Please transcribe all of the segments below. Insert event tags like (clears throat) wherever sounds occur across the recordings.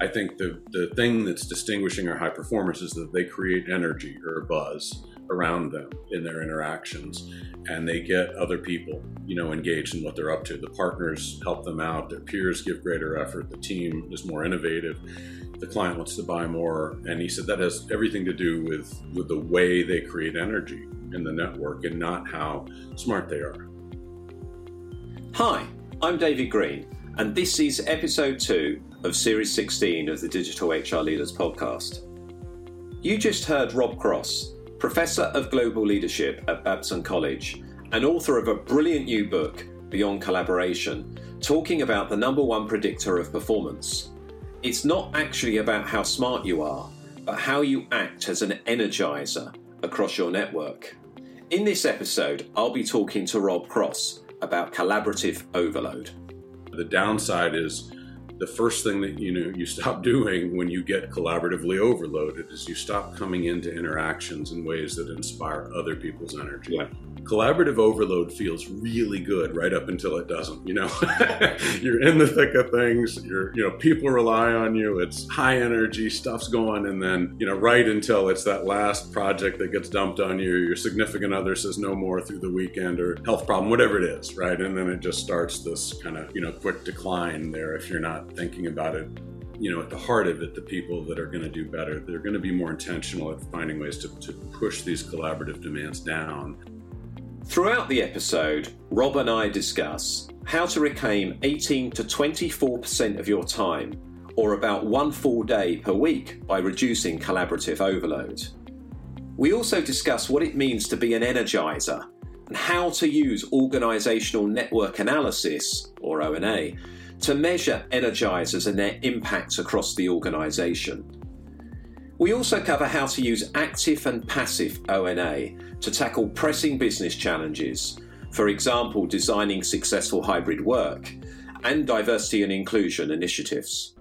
I think the, the thing that's distinguishing our high performers is that they create energy or buzz around them in their interactions and they get other people you know engaged in what they're up to. The partners help them out their peers give greater effort the team is more innovative the client wants to buy more. And he said that has everything to do with with the way they create energy in the network and not how smart they are. Hi i'm david green and this is episode 2 of series 16 of the digital hr leaders podcast you just heard rob cross Professor of Global Leadership at Babson College and author of a brilliant new book, Beyond Collaboration, talking about the number one predictor of performance. It's not actually about how smart you are, but how you act as an energizer across your network. In this episode, I'll be talking to Rob Cross about collaborative overload. The downside is the first thing that you know you stop (laughs) doing when you get collaboratively overloaded is you stop coming into interactions in ways that inspire other people's energy. Yeah. Collaborative overload feels really good right up until it doesn't you know? (laughs) You're in the thick of things you're you know people rely on you it's high energy stuff's going and then you know right until it's that last project that gets dumped on you your significant other says no more through the weekend or health problem whatever it is right? And then it just starts this kind of you know quick decline there if you're not thinking about it you know, at the heart of it, the people that are going to do better, they're going to be more intentional at finding ways to, to push these collaborative demands down Throughout the episode, Rob and I discuss how to reclaim 18 to 24% of your time, or about one full day per week, by reducing collaborative overload. We also discuss what it means to be an energizer and how to use organisational network analysis, or ONA, to measure energizers and their impacts across the organisation. We also cover how to use active and passive ONA to tackle pressing business challenges, for example, designing successful hybrid work, and diversity and inclusion initiatives.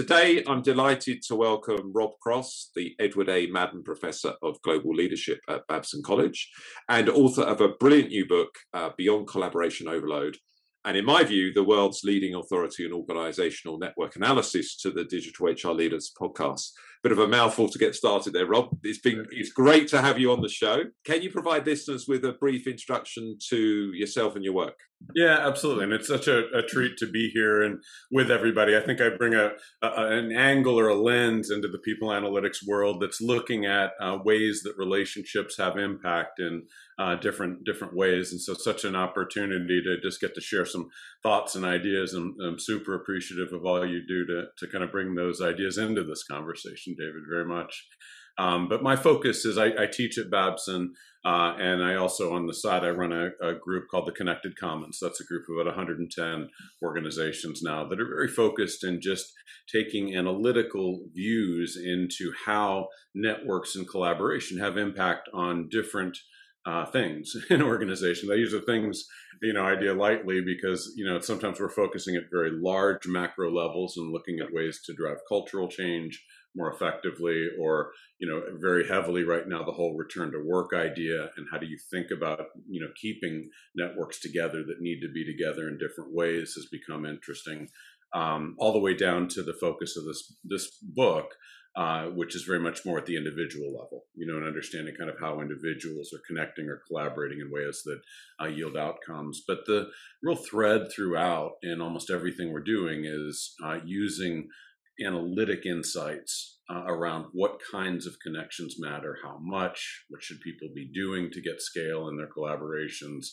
Today, I'm delighted to welcome Rob Cross, the Edward A. Madden Professor of Global Leadership at Babson College, and author of a brilliant new book, uh, Beyond Collaboration Overload and in my view, the world's leading authority on organizational network analysis to the Digital HR Leaders podcast. Bit of a mouthful to get started there, Rob. It's been it's great to have you on the show. Can you provide listeners with a brief introduction to yourself and your work? Yeah, absolutely, and it's such a, a treat to be here and with everybody. I think I bring a, a, an angle or a lens into the people analytics world that's looking at uh, ways that relationships have impact in uh, different different ways, and so such an opportunity to just get to share some thoughts and ideas. And I'm super appreciative of all you do to to kind of bring those ideas into this conversation, David. Very much. Um, but my focus is I, I teach at Babson, uh, and I also on the side I run a, a, group called the Connected Commons. That's a group of about 110 organizations now that are very focused in just taking analytical views into how networks and collaboration have impact on different uh, things (laughs) in organizations. I use the things, you know, idea lightly because, you know, sometimes we're focusing at very large macro levels and looking at ways to drive cultural change more effectively or you know very heavily right now the whole return to work idea and how do you think about you know keeping networks together that need to be together in different ways has become interesting um, all the way down to the focus of this this book uh, which is very much more at the individual level, you know, and understanding kind of how individuals are connecting or collaborating in ways that uh, yield outcomes. But the real thread throughout in almost everything we're doing is uh, using analytic insights uh, around what kinds of connections matter, how much, what should people be doing to get scale in their collaborations,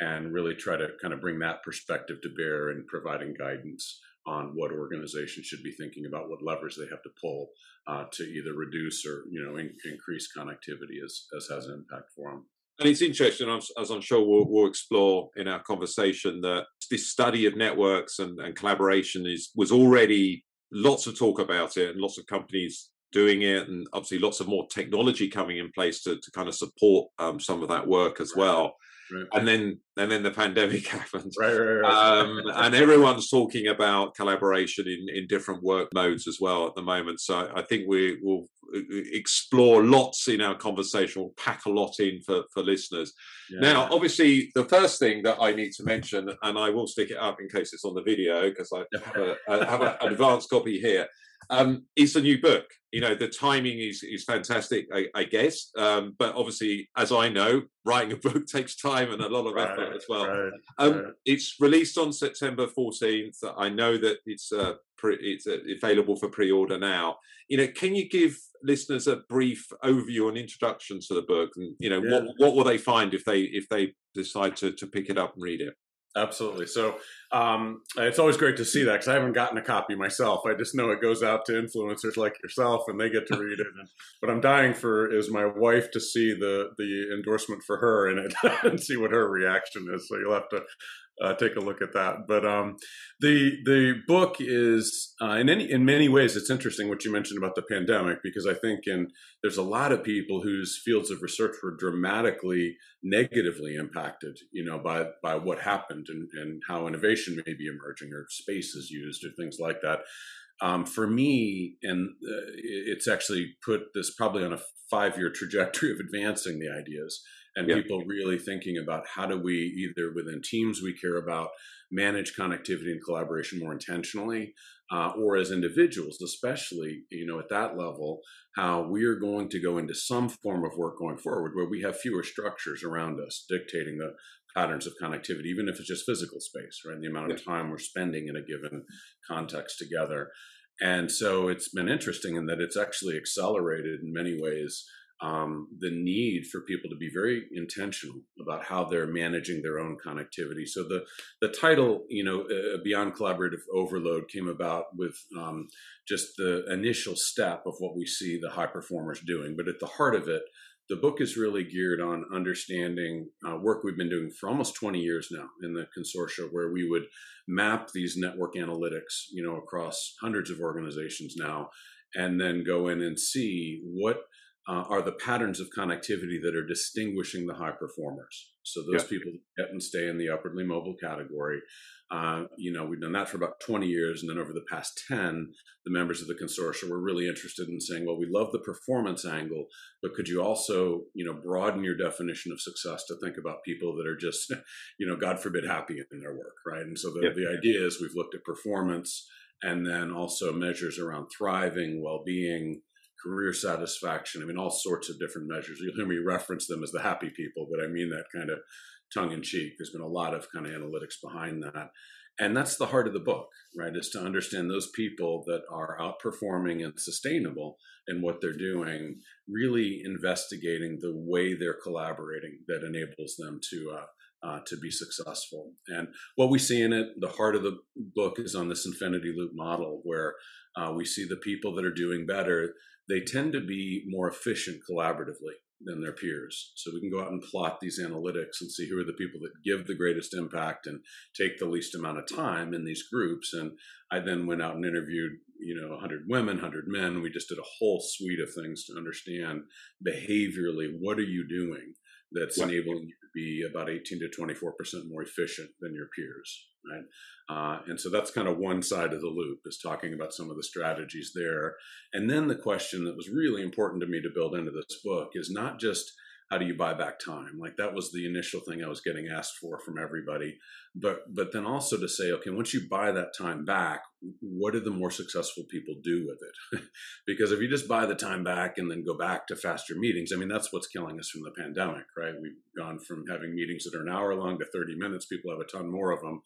and really try to kind of bring that perspective to bear in providing guidance on what organizations should be thinking about, what levers they have to pull uh, to either reduce or you know in, increase connectivity as, as has an impact for them. And it's interesting, as I'm sure we'll, we'll, explore in our conversation, that this study of networks and, and collaboration is was already lots of talk about it and lots of companies doing it and obviously lots of more technology coming in place to, to kind of support um, some of that work as well right. and then and then the pandemic (laughs) happened. Right, right, right. Um, (laughs) and everyone's talking about collaboration in, in different work modes as well at the moment. So I think we will uh, explore lots in our conversation. We'll pack a lot in for, for listeners. Yeah. Now, obviously, the first thing that I need to mention, and I will stick it up in case it's on the video because I have, a, I have an (laughs) advanced copy here, um, is the new book. You know, the timing is is fantastic, I, I guess. Um, but obviously, as I know, writing a (laughs) book takes time and a lot of effort as well. right, Um, right. It's released on September 14th. I know that it's uh, pre- it's uh, available for pre-order now. You know, can you give listeners a brief overview and introduction to the book, and you know what what will they find if they if they decide to to pick it up and read it? Absolutely. So um, it's always great to see that because I haven't gotten a copy myself. I just know it goes out to influencers like yourself, and they get to read it. And, what I'm dying for is my wife to see the the endorsement for her in it (laughs) and see what her reaction is. So you'll have to uh, take a look at that. But um, the the book is uh, in any in many ways it's interesting what you mentioned about the pandemic because I think in there's a lot of people whose fields of research were dramatically negatively impacted, you know, by by what happened and, and how innovation may be emerging or space is used or things like that. Um, for me, and uh, it's actually put this probably on a five year (laughs) trajectory of advancing the ideas and Yeah. people really thinking about how do we either within teams we care about manage connectivity and collaboration more intentionally, uh, or as individuals, especially you know at that level, how we are going to go into some form of work going forward where we have fewer structures around us dictating the patterns of connectivity, even if it's just physical space, right? And the amount of time we're spending in a given context together. And so it's been interesting in that it's actually accelerated in many ways um, the need for people to be very intentional about how they're managing their own connectivity. So the the title, you know, uh, Beyond Collaborative Overload, came about with um, just the initial step of what we see the high performers doing. But at the heart of it, the book is really geared on understanding uh, work we've been doing for almost 20 years now in the consortia, where we would map these network analytics, you know, across hundreds of organizations now, and then go in and see what uh, are the patterns of connectivity that are distinguishing the high performers. So those Yeah. people that get and stay in the upwardly mobile category. Uh, you know, we've done that for about 20 years, and then over the past 10, the members of the consortia were really interested in saying, well, we love the performance angle, but could you also, you know, broaden your definition of success to think about people that are just, (laughs) you know, God forbid, happy in their work, right? And so the, the idea is we've looked at performance and then also measures around thriving, well-being, career satisfaction. I mean, all sorts of different measures. You'll hear me reference them as the happy people, but I mean that kind of tongue in cheek. There's been a lot of kind of analytics behind that. And that's the heart of the book, right? Is to understand those people that are outperforming and sustainable in what they're doing, really investigating the way they're collaborating that enables them to uh, uh, to be successful. And what we see in it, the heart of the book is on this infinity loop model where uh, we see the people that are doing better, they tend to be more efficient collaboratively than their peers. So we can go out and plot these analytics and see who are the people that give the greatest impact and take the least amount of time in these groups. And I then went out and interviewed, you know, 100 women, 100 men. We just did a whole suite of things to understand behaviorally what are you doing that's enabling you to be about 18 to 24 percent more efficient than your peers, right? Uh, and so that's kind of one side of the loop is talking about some of the strategies there. And then the question that was really important to me to build into this book is not just how do you buy back time? Like that was the initial thing I was getting asked for from everybody. But but then also to say, okay, once you buy that time back, what do the more successful people do with it? (laughs) because if you just buy the time back and then go back to faster meetings, I mean that's what's killing us from the pandemic, right? We've gone from having meetings that are an hour long to 30 minutes. People have a ton more of them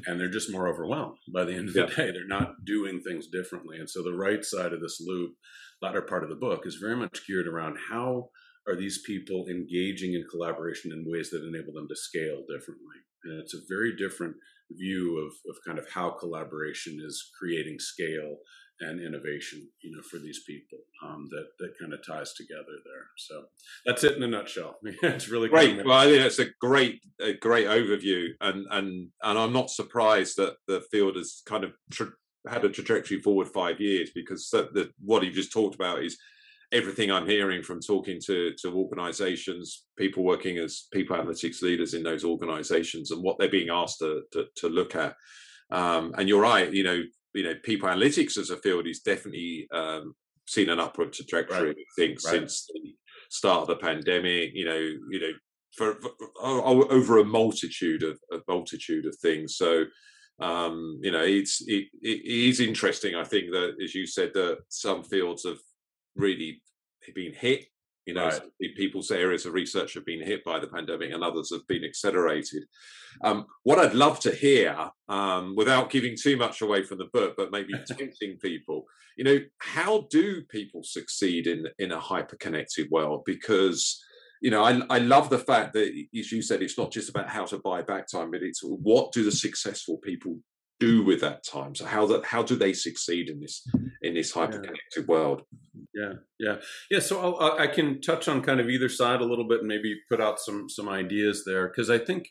(laughs) and they're just more overwhelmed by the end of the day. They're not doing things differently. And so the right side of this loop, latter part of the book, is very much geared around how are these people engaging in collaboration in ways that enable them to scale differently. And it's a very different view of, of kind of how collaboration is creating scale and innovation, you know, for these people um, that that kind of ties together there. So that's it in a nutshell. (laughs) it's really Great. Well, I think that's a great, a great overview, and and and I'm not surprised that the field has kind of tra- had a trajectory forward five years because the, the, what you just talked about is everything I'm hearing from talking to to organisations, people working as people analytics leaders in those organisations, and what they're being asked to to, to look at. Um, and you're right, you know, you know, people analytics as a field is definitely um, seen an upward trajectory. Right. I think right. since the start of the pandemic, you know, you know, for, for over a multitude of a multitude of things. So um, you know, it's it, it is interesting. I think that, as you said, that some fields have really been hit. You know, right. people's areas of research have been hit by the pandemic, and others have been accelerated. Um, what I'd love to hear, um, without giving too much away from the book, but maybe (laughs) tempting people, you know, how do people succeed in in a hyper connected world? Because you know, I, I love the fact that, as you said, it's not just about how to buy back time, but it's what do the successful people do with that time? So how that how do they succeed in this in this hyper-connected yeah. world? Yeah, yeah, yeah. So I'll, i can touch on kind of either side a little bit, and maybe put out some some ideas there, because I think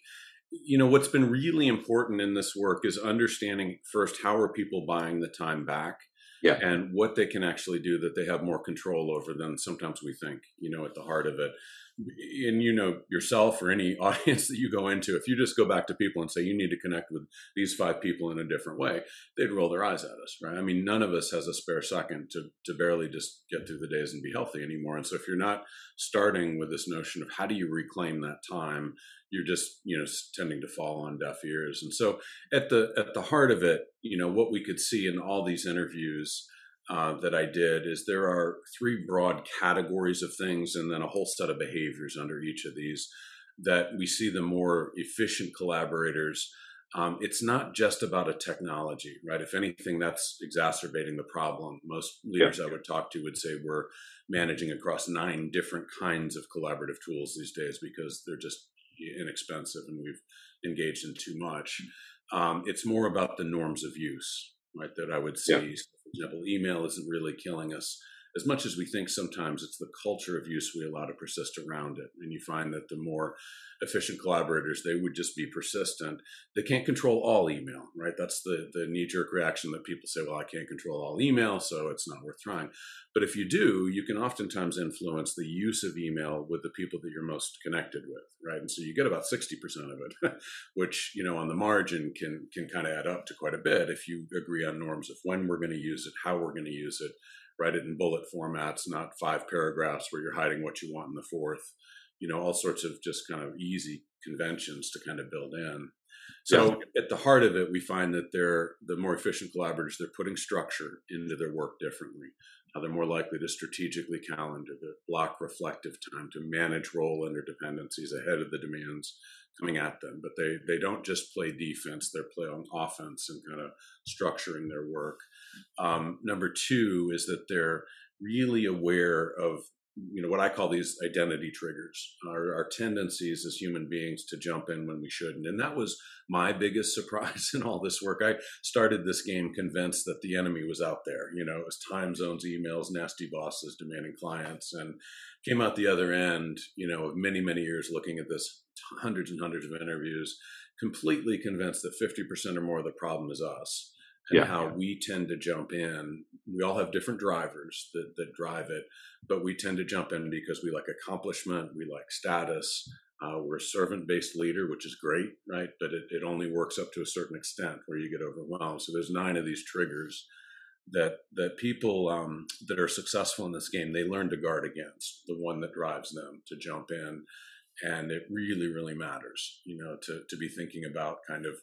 you know what's been really important in this work is understanding first how are people buying the time back yeah. and what they can actually do that they have more control over than sometimes we think you know at the heart of it and you know yourself or any (laughs) audience that you go into if you just go back to people and say you need to connect with these five people in a different way they'd roll their eyes at us right? I mean none of us has a spare second to, to barely just get through the days and be healthy anymore. And so if you're not starting with this notion of how do you reclaim that time you're just you know tending to fall on deaf ears. And so at the at the heart of it you know what we could see in all these interviews uh, that I did is there are three broad categories of things and then a whole set of behaviors under each of these that we see the more efficient collaborators. Um, it's not just about a technology, right? If anything, that's exacerbating the problem. Most leaders yeah. I would talk to would say we're managing across nine different kinds of collaborative tools these days because they're just inexpensive and we've engaged in too much. Um, it's more about the norms of use, right? That I would see. Yeah example, email isn't really killing us as much as we think sometimes it's the culture of use we allow to persist around it. And you find that the more efficient collaborators, they would just be persistent. They can't control all email, right? That's the, the knee jerk reaction that people say, well, I can't control all email, so it's not worth trying. But if you do, you can oftentimes influence the use of email with the people that you're most connected with, right? And so you get about 60% of it, (laughs) which, you know, on the margin can, can kind of add up to quite a bit if you agree on norms of when we're going to use it, how we're going to use it, write it in bullet formats, not five paragraphs where you're hiding what you want in the fourth. You know, all sorts of just kind of easy conventions to kind of build in. So yeah. at the heart of it, we find that they're the more efficient collaborators. They're putting structure into their work differently. Uh, they're more likely to strategically calendar, to block reflective time, to manage role interdependencies ahead of the demands coming at them. But they they don't just play defense; they're playing offense and kind of structuring their work. Um, number two is that they're really aware of you know what I call these identity triggers, our, our, tendencies as human beings to jump in when we shouldn't, and that was my biggest (laughs) surprise in all this work. I started this game convinced that the enemy was out there. You know, it was time zones, emails, nasty bosses demanding clients, and came out the other end. You know, of many many years looking at this, hundreds and hundreds of interviews, completely convinced that fifty percent or more of the problem is us and yeah, how we tend to jump in. We all have different drivers that, that drive it, but we tend to jump in because we like accomplishment, we like status. Uh, we're a servant based leader, which is great, right? But it, it only works up to a certain extent where you get overwhelmed. So there's nine of these triggers that that people um, that are successful in this game they learn to guard against the one that drives them to jump in and it really really matters you know to to be thinking about kind of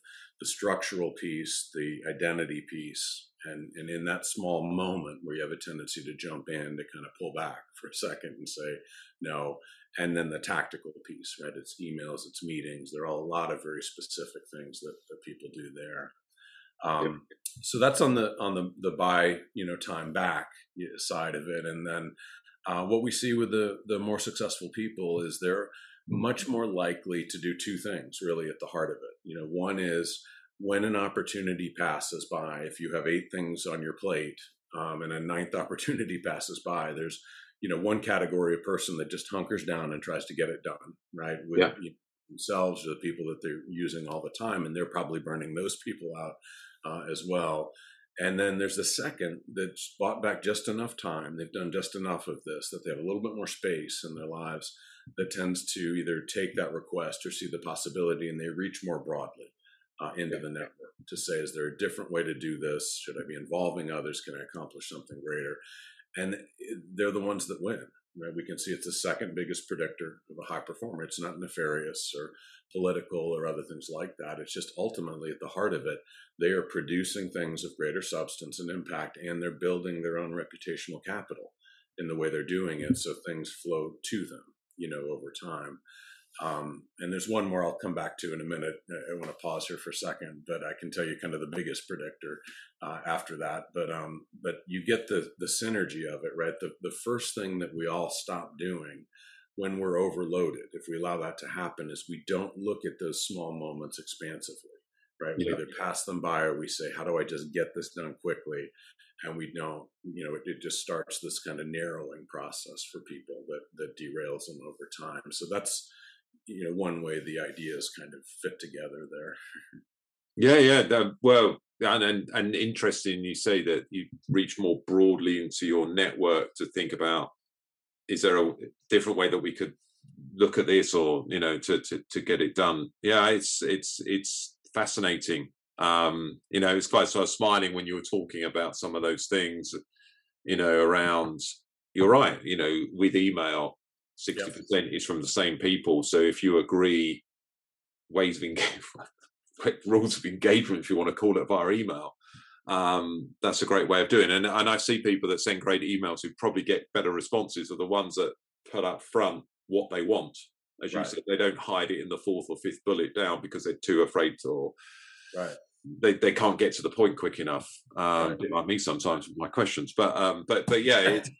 the structural piece the identity piece and and in that small moment where you have a tendency to jump in to kind of pull back for a second and say no and then the tactical piece right it's emails it's meetings there are a lot of very specific things that, that people do there um, yep. so that's on the on the the buy you know time back side of it and then uh, what we see with the the more successful people is they're much more likely to do two things really at the heart of it. You know, one is when an opportunity passes by, if you have eight things on your plate um, and a ninth (laughs) opportunity passes by, there's, you know, one category of person that just hunkers down and tries to get it done, right? With yeah. themselves or the people that they're using all the time. And they're probably burning those people out uh, as well. And then there's the second that's bought back just enough time. They've done just enough of this that they have a little bit more space in their lives that tends to either take that request or see the possibility and they reach more broadly uh, into the network to say, is there a different way to do this? Should I be involving others? Can I accomplish something greater? And they're the ones that win. Right? We can see it's the second biggest predictor of a high performer. It's not nefarious or political or other things like that. It's just ultimately at the heart of it, they are producing things of greater substance and impact, and they're building their own reputational capital in the way they're doing it. So things flow to them, you know, over time. Um, and there's one more I'll come back to in a minute. I want to pause here for a second, but I can tell you kind of the biggest predictor uh, after that. But um, but you get the the synergy of it, right? The the first thing that we all stop doing when we're overloaded, if we allow that to happen, is we don't look at those small moments expansively, right? Yeah. We either pass them by or we say, "How do I just get this done quickly?" And we don't, you know, it, it just starts this kind of narrowing process for people that that derails them over time. So that's you know one way the ideas kind of fit together there. yeah, yeah. That, well, and, and and interesting you say that you reach more broadly into your network to think about is there a different way that we could look at this or you know to to, to get it done yeah it's it's it's fascinating um you know it's quite so I was smiling when you were talking about some of those things you know around you're right you know with email 60% yep. is from the same people so if you agree ways of engagement (laughs) rules of engagement if you want to call it via email um, that's a great way of doing it. And, and I see people that send great emails who probably get better responses are the ones that put up front what they want. As you right. said, they don't hide it in the fourth or fifth bullet down because they're too afraid to, or right. They, they can't get to the point quick enough. Um, right. Like me sometimes with my questions, but um, but but yeah, (laughs) it's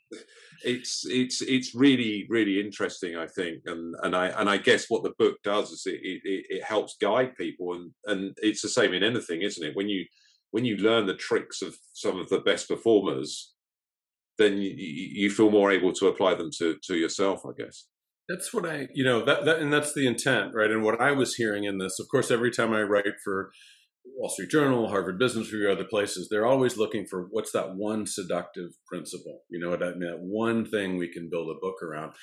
it's it's it's really really interesting. I think, and and I and I guess what the book does is it it, it helps guide people, and and it's the same in anything, isn't it? When you when you learn the tricks of some of the best performers, then you, you feel more able to apply them to to yourself, I guess. That's what I, you know, that, that and that's the intent, right? And what I was hearing in this, of course, every time I write for Wall Street Journal, Harvard Business Review, other places, they're always looking for what's that one seductive principle, you know, that, that one thing we can build a book around.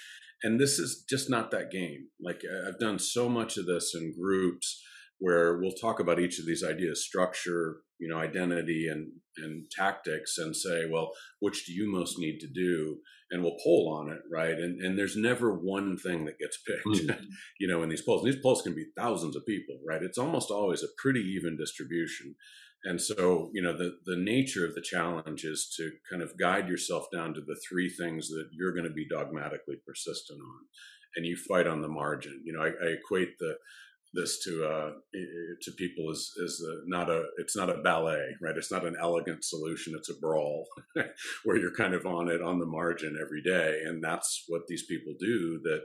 And this is just not that game. Like I've done so much of this in groups where we'll talk about each of these ideas, structure, you know identity and and tactics and say well which do you most need to do and we'll poll on it right? And and there's never one thing that gets (laughs) picked mm-hmm. you know in these polls. These polls can be thousands of people right? It's almost always a pretty even distribution. And so you know the the nature of the challenge is to kind of guide yourself down to the three things that you're going to be dogmatically persistent on and you fight on the margin. You know i, I equate the this to uh, to people is is not a it's not a ballet right? It's not an elegant solution. It's a brawl (laughs) where you're kind of on it on the margin every day. And that's what these people do that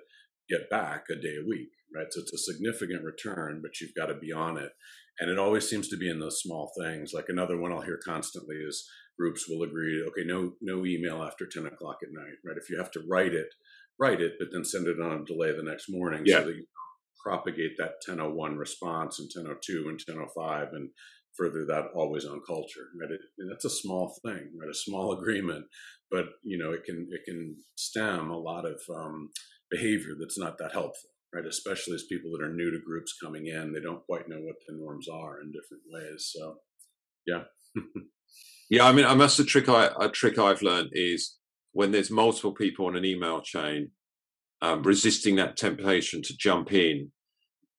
get back a day a week right? So it's a significant return but you've got to be on it. And it always seems to be in those small things. Like another one i'll hear constantly is groups will agree okay no no email after 10 o'clock at night right? If you have to write it write it but then send it on a delay the next morning yeah. so that you propagate that 1001 response and 1002 and 1005 and further that always on culture right? It, that's a small thing right? A small (laughs) agreement but you know it can it can stem a lot of um, behavior that's not that helpful right? Especially as people that are new to groups coming in they don't quite know what the norms are in different ways so yeah. (laughs) Yeah i mean i must a trick i a trick i've learned is when there's multiple people on an email chain um, resisting that temptation to jump in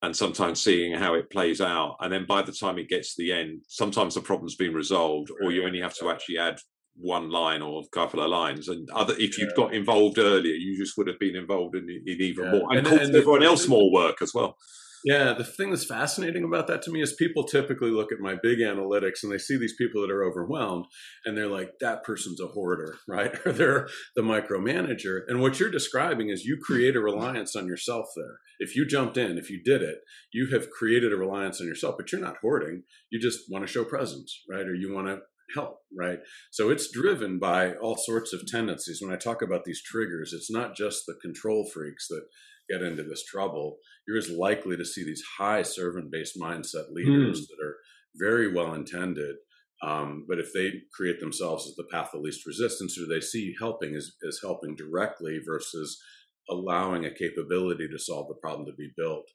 and sometimes seeing how it plays out. And then by the time it gets to the end, sometimes the problem's been resolved, or you only have to actually add one line or a couple of lines. And other, if you'd got involved earlier, you just would have been involved in, in even yeah. more and, and, and everyone else more work as well. Yeah, the thing that's fascinating about that to me is people typically look at my big analytics and they see these people that are overwhelmed and they're like, that person's a hoarder, (laughs) right? or they're the micromanager. And what you're describing is you create a reliance on yourself there. If you jumped in, if you did it, you have created a reliance on yourself, but you're not hoarding. You just want to show presence, right? Or you want to help, right? So it's driven by all sorts of tendencies. When I talk about these triggers, it's not just the control freaks that get into this trouble, you're as likely to see these high servant based mindset leaders mm. that are very well intended, Um, but if they create themselves as the path of least resistance, or they see helping as, as helping directly versus allowing a capability to solve the problem to be built,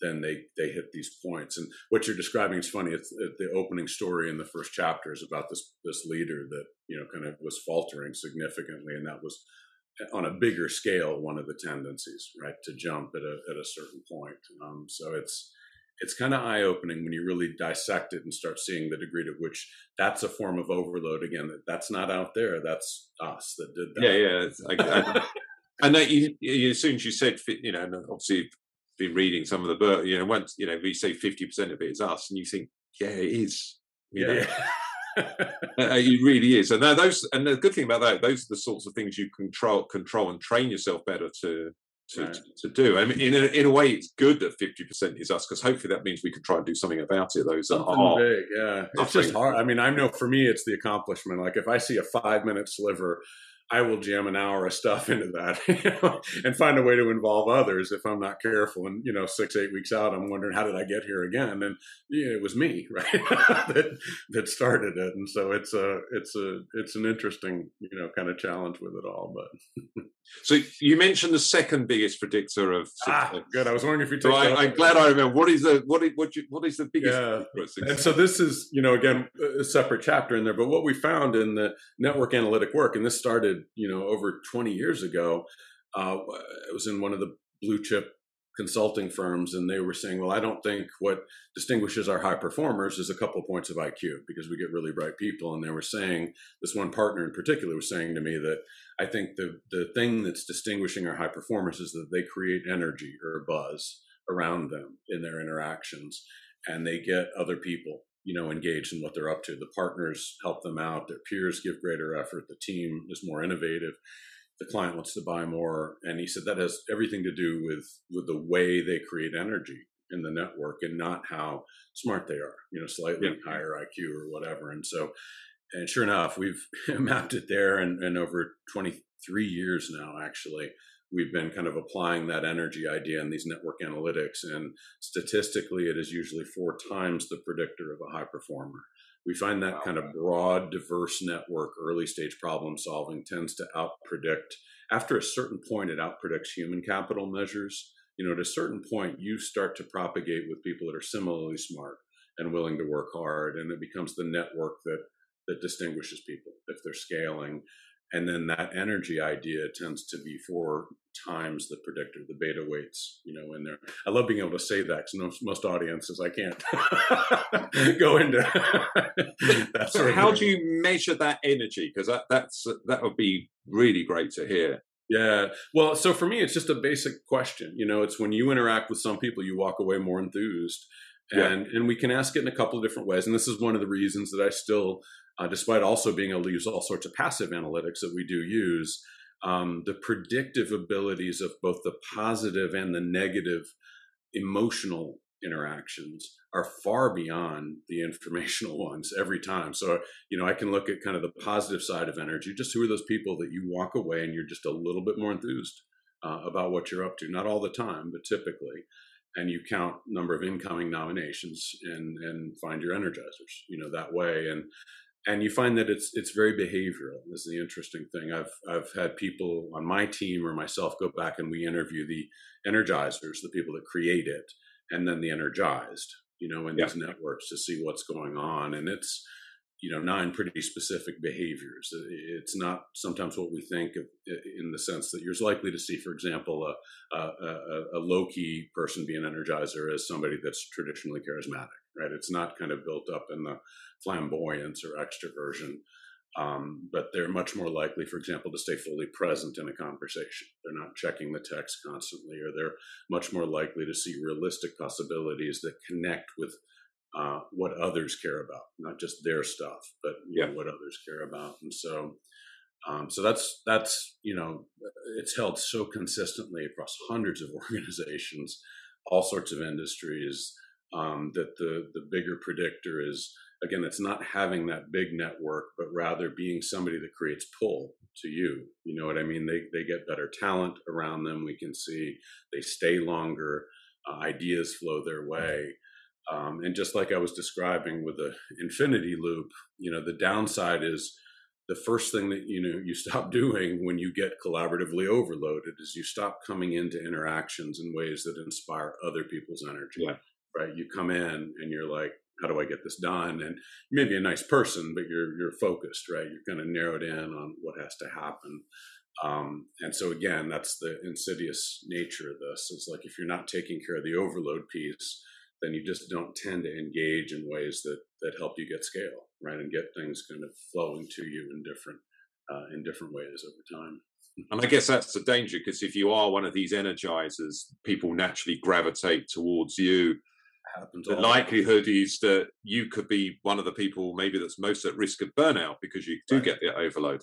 then they they hit these points. And what you're describing is funny. It's the opening story in the first chapter is about this this leader that you know kind of was faltering significantly, and that was on a bigger scale one of the tendencies, right, to jump at a at a certain point. Um, so it's it's kind of eye opening when you really dissect it and start seeing the degree to which that's a form of overload. Again, that that's not out there. That's us that did that. Yeah, yeah. I, I, I know you, you, As soon as you said, you know, obviously you've been reading some of the book. You know, once you know we say fifty percent of it is us, and you think, yeah, it is. You yeah. Know? (laughs) uh, it really is, and those. And the good thing about that, those are the sorts of things you control, control, and train yourself better to to, right. to, to, do. I mean, in a, in a way, it's good that fifty percent is us because hopefully that means we can try and do something about it. Those something are big, yeah. It's just hard. I mean, I know for me, it's the accomplishment. Like if I see a five minute sliver I will jam an hour of stuff (laughs) into that you know, and find a way to involve others if I'm not careful. And you know, six eight weeks out, I'm wondering how did I get here again? And yeah, it was me, (laughs) right, (laughs) that that started it. And so it's a it's a it's an interesting you know kind of challenge with it all. But so you mentioned the second biggest predictor of ah, good. I was wondering if you'd So I, am glad I remember. What is the what is what, you, what is the biggest? Yeah. And so this is you know again a separate chapter in there, but what we found in the network analytic work, and this started started, you know, over 20 years ago. Uh, it was in one of the blue chip consulting firms, and they were saying, "Well, I don't think what distinguishes our high performers is a couple points of IQ because we get really bright people." And they were saying, this one partner in particular was saying to me that I think the the thing that's distinguishing our high performers is that they create energy or buzz around them in their interactions, and they get other people you know engaged in what they're up to. The partners help them out. Their peers give greater effort. The team is more innovative. The client wants to buy more. And he said that has everything to do with with the way they create energy in the network and not how smart they are you know slightly yeah. higher iq or whatever. And so and sure enough we've (laughs) mapped it there and, and over 23 years now actually we've been kind of applying that energy idea in these network analytics. And statistically, it is usually four times the predictor of a high performer. We find that kind of broad, diverse network, early stage problem solving tends to outpredict. After a certain point, it outpredicts human capital measures. You know, at a certain point, you start to propagate with people that are similarly smart and willing to work hard, and it becomes the network that that distinguishes people if they're scaling and then that energy idea tends to be four times the predictor the beta weights you know in there. I love being able to say that because most, most audiences i can't (laughs) go into (laughs) that so how do you measure that energy? Because that that's that would be really great to hear. Yeah. Well so for me it's just a basic question you know it's when you interact with some people you walk away more enthused. And yeah. and we can ask it in a couple of different ways and this is one of the reasons that i still uh, despite also being able to use all sorts of passive analytics that we do use, um, the predictive abilities of both the positive and the negative emotional interactions are far beyond the (laughs) informational ones every time. So, you know, I can look at kind of the positive side of energy. Just who are those people that you walk away and you're just a little bit more enthused uh, about what you're up to? Not all the time, but typically. And you count number of incoming nominations and and find your energizers, you know, that way. And and you find that it's it's very behavioral is the interesting thing. I've i've had people on my team or myself go back and we interview the energizers the people that create it and then the energized you know in yeah. these networks to see what's going on and it's you know nine pretty specific behaviors. It's not sometimes what we think of in the sense that you're likely to see for example a, a, a low-key person be an energizer as somebody that's traditionally charismatic right? It's not kind of built up in the flamboyance or extroversion. Um, but they're much more likely, for example, to stay fully present in a conversation. They're not checking the text constantly, or they're much more likely to see realistic possibilities that connect with uh, what others care about, not just their stuff, but yeah. know, what others care about. And so, um, so that's that's you know, it's held so consistently across hundreds of (laughs) organizations, all sorts of industries, um, that the the bigger predictor is again, it's not having that big network, but rather being somebody that creates pull to you. You know what I mean? They they get better talent around them. We can see they stay longer. Uh, ideas flow their way. Um, and just like I was describing with the infinity loop, you know, the downside is the first thing that you know you stop (laughs) doing when you get collaboratively overloaded is you stop coming into interactions in ways that inspire other people's energy. Yeah. Right? You come in and you're like, how do I get this done? And you may be a nice person, but you're you're focused, right? You're kind of narrowed in on what has to happen. Um, and so again, that's the insidious nature of this. It's like if you're not taking care of the overload piece, then you just don't tend to engage in ways that that help you get scale, right, and get things kind of flowing to you in different uh, in different ways over time. And I guess that's the danger because if you are one of these energizers, people naturally gravitate towards you. Happens The likelihood is that you could be one of the people maybe that's most at risk of burnout because you do Right. get the overload.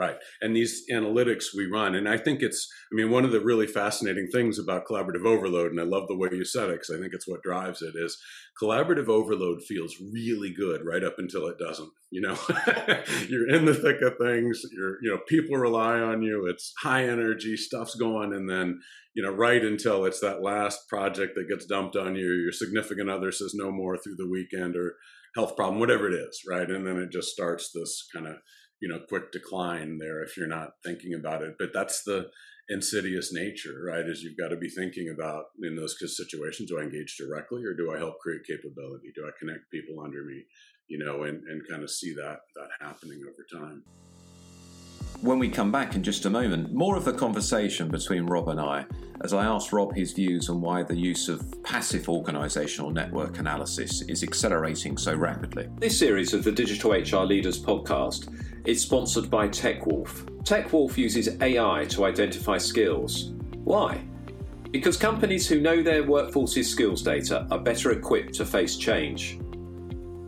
Right. And these analytics we run, and I think it's, I mean, one of the really fascinating things about collaborative overload, and I love the way you said it because I think it's what drives it, is collaborative overload feels really good right up until it doesn't. You know, (laughs) you're in the thick of things, you're, you know, people rely on you, it's high energy, stuff's going, and then, you know, right until it's that last project that gets dumped on you, your significant other says no more through the weekend or health problem, whatever it is, right? And then it just starts this kind of you know quick decline there if you're not thinking about it but that's the insidious nature right is you've got to be thinking about in those situations do i engage directly or do i help create capability? Do i connect people under me you know and, and kind of see that that happening over time. When we come back in just a moment, more of the conversation between Rob and I as I ask Rob his views on why the use of passive organisational network analysis is accelerating so rapidly. This series of the Digital HR Leaders podcast is sponsored by TechWolf. TechWolf uses AI to identify skills. Why? Because companies who know their workforce's skills data are better equipped to face change.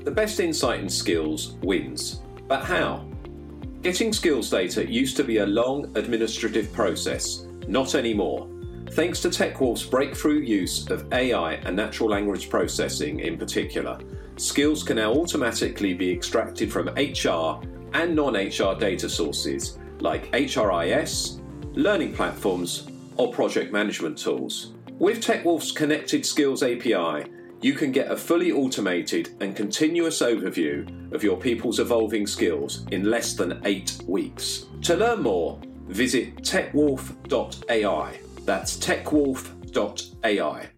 The best insight in skills wins. But how? Getting skills data used to be a long administrative process, not anymore. Thanks to TechWolf's breakthrough use of AI and natural language processing in particular, skills can now automatically be extracted from HR and non HR data sources like HRIS, learning platforms, or project management tools. With TechWolf's Connected Skills API, you can get a fully automated and continuous overview of your people's evolving skills in less than eight weeks. To learn more, visit techwolf.ai. That's techwolf.ai.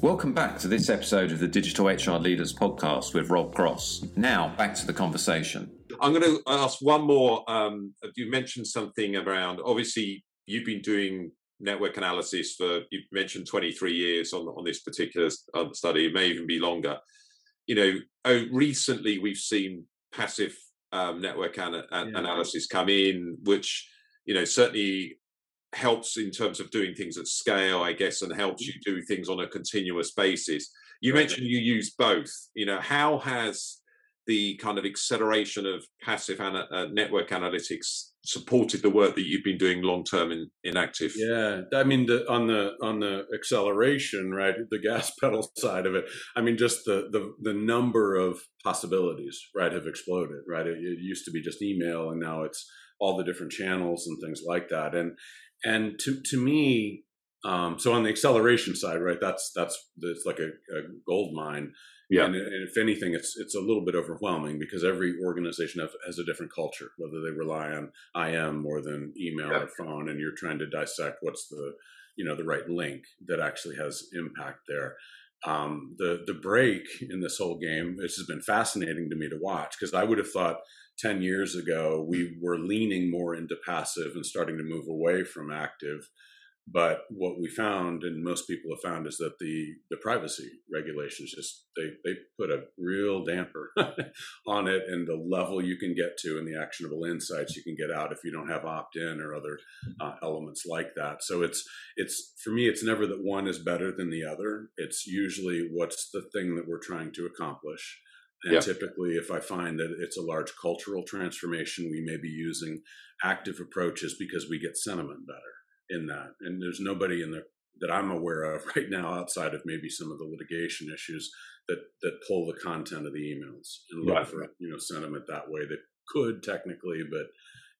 Welcome back to this episode of the Digital HR Leaders podcast with Rob Cross. Now, back to the conversation. I'm going to ask one more. Um, you mentioned something around, obviously, you've been doing network analysis for, you mentioned 23 years on, on this particular uh, study, it may even be longer. You know, oh, recently we've seen passive um, network ana- Yeah. analysis come in, which, you know, certainly helps in terms of doing things at scale, I guess, and helps you do things on a continuous basis. You Right. mentioned you use both. You know, how has the kind of acceleration of passive ana- uh, network analytics supported the work that you've been doing long term in, in active? Yeah, I mean, the, on the on the acceleration, right, the gas (laughs) pedal side of it. I mean, just the the the number of possibilities, right, have exploded. Right, it, it used to be just email, and now it's all the different channels and things like that. And and to to me, um, so on the acceleration side, right, that's that's it's like a, a gold mine. Yeah. And, and if anything, it's it's a little bit overwhelming because every organization have, has a different culture, whether they rely on IM more than email Yeah. or phone, and you're trying to dissect what's the you know the right link that actually has impact there. Um, the the break in this whole game, this has been fascinating to me to watch because I would have thought ten years ago we were leaning more into passive and starting to move away from active. But what we found, and most people have found, is that the the privacy regulations just they they put a real damper (laughs) on it, and the level you can get to, and the actionable insights you can get out if you don't have opt in or other uh, elements like that. So it's it's for me, it's never that one is better than the other. It's usually what's the thing that we're trying to accomplish. And Yeah. typically, if I find that it's a large cultural transformation, we may be using active approaches because we get sentiment better in that. And there's nobody in the that I'm aware of (laughs) right now outside of maybe some of the litigation issues that that pull the content of the emails and look Right. for you know sentiment that way that could technically, but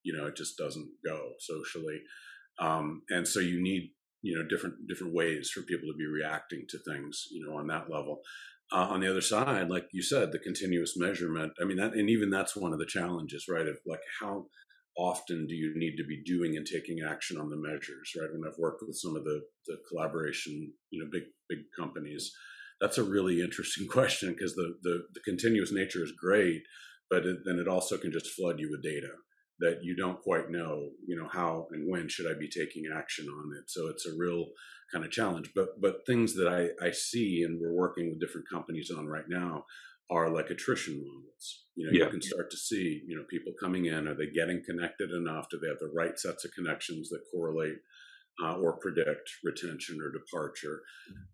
you know, it just doesn't go socially. Um, and so you need, you know, different different ways for people to be reacting to things, you know, on that level. Uh, on the other side, like you said, the continuous measurement. I mean, that, and even that's one of the challenges, right? Of like how often do you need to be doing and taking action on the measures, right? When I've worked with some of the the collaboration, you know, big big companies, that's a really interesting (laughs) question because the, the the continuous nature is great, but it, then it also can just flood you with data that you don't quite know, you know, how and when should I be taking action on it. So it's a real kind of challenge. But but things that I, I see and we're working with different companies on right now are like attrition models. You know, yeah. you can start to see, you know, people coming in, are they getting connected enough? Do they have the right sets of connections that correlate uh, or predict retention or departure?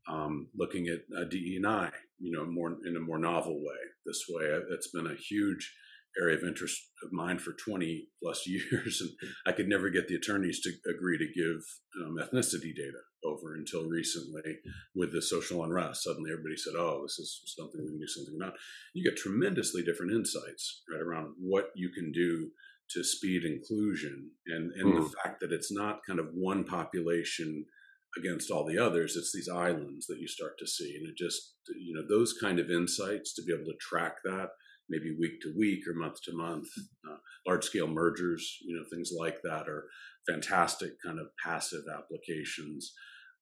Um, looking at uh, DE&I, you know, more in a more novel way. This way, it's been a huge area of interest of mine for 20 plus (laughs) years, and I could never get the attorneys to agree to give um, ethnicity data over until recently with the social unrest. Suddenly, everybody said, "Oh, this is something we can do something about." You get tremendously different insights right around what you can do to speed inclusion, and and mm. the fact that it's not kind of one population against all the others it's these islands that you start to see and it just you know those kind of insights to be able to track that maybe week to week or month to month. Uh, large scale mergers, you know, things like that are fantastic kind of passive applications.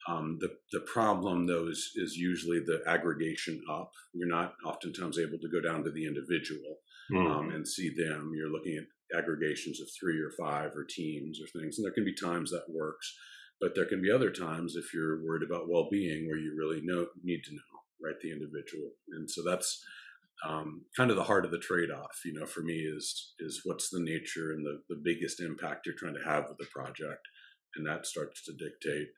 Um, the the problem though is, is usually the aggregation up. You're not oftentimes able to go down to the individual mm. um, and see them. You're looking at aggregations of three or five or teams or things, and there can be times that works, but there can be other times if you're worried about well-being where you really know need to know right the individual, and so that's um, kind of the heart of the trade-off you know for me is is what's the nature and the, the biggest impact you're trying to have with the project and that starts to dictate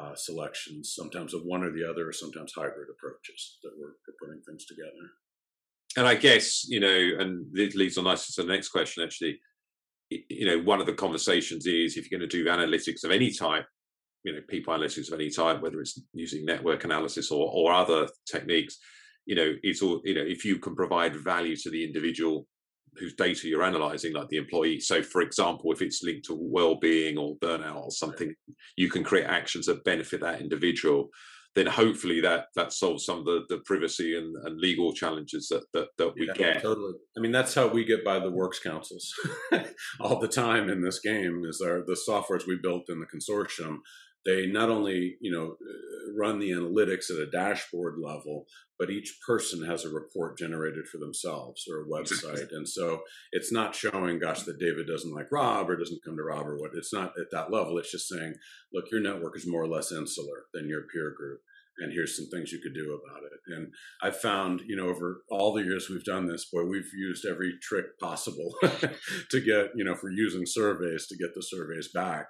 uh, selections sometimes of one or the other or sometimes hybrid approaches that we're, we're putting things together. And i guess you know and it leads on nicely to the next question actually. You know one of the conversations is if you're going to do analytics of any type you know people analytics of any type whether it's using network analysis or, or other techniques you know it's all you know if you can provide value to the individual whose data you're analyzing like the employee. So for example if it's linked to well-being or burnout or something you can create actions that benefit that individual. Then hopefully that that solves some of the, the privacy and, and legal challenges that that, that we yeah, get. totally. I mean that's how we get by the works councils (laughs) all the time in this game is our the softwares we built in the consortium they not only you know uh, run the analytics at a dashboard level but each person has a report generated for themselves or a website. And so it's not showing gosh that david doesn't like rob or doesn't come to rob or what it's not at that level. It's just saying look your network is more or less insular than your peer group and here's some things you could do about it. And I've found, you know, over all the years we've done this, boy, we've used every trick possible (laughs) to get, you know, for using surveys to get the surveys back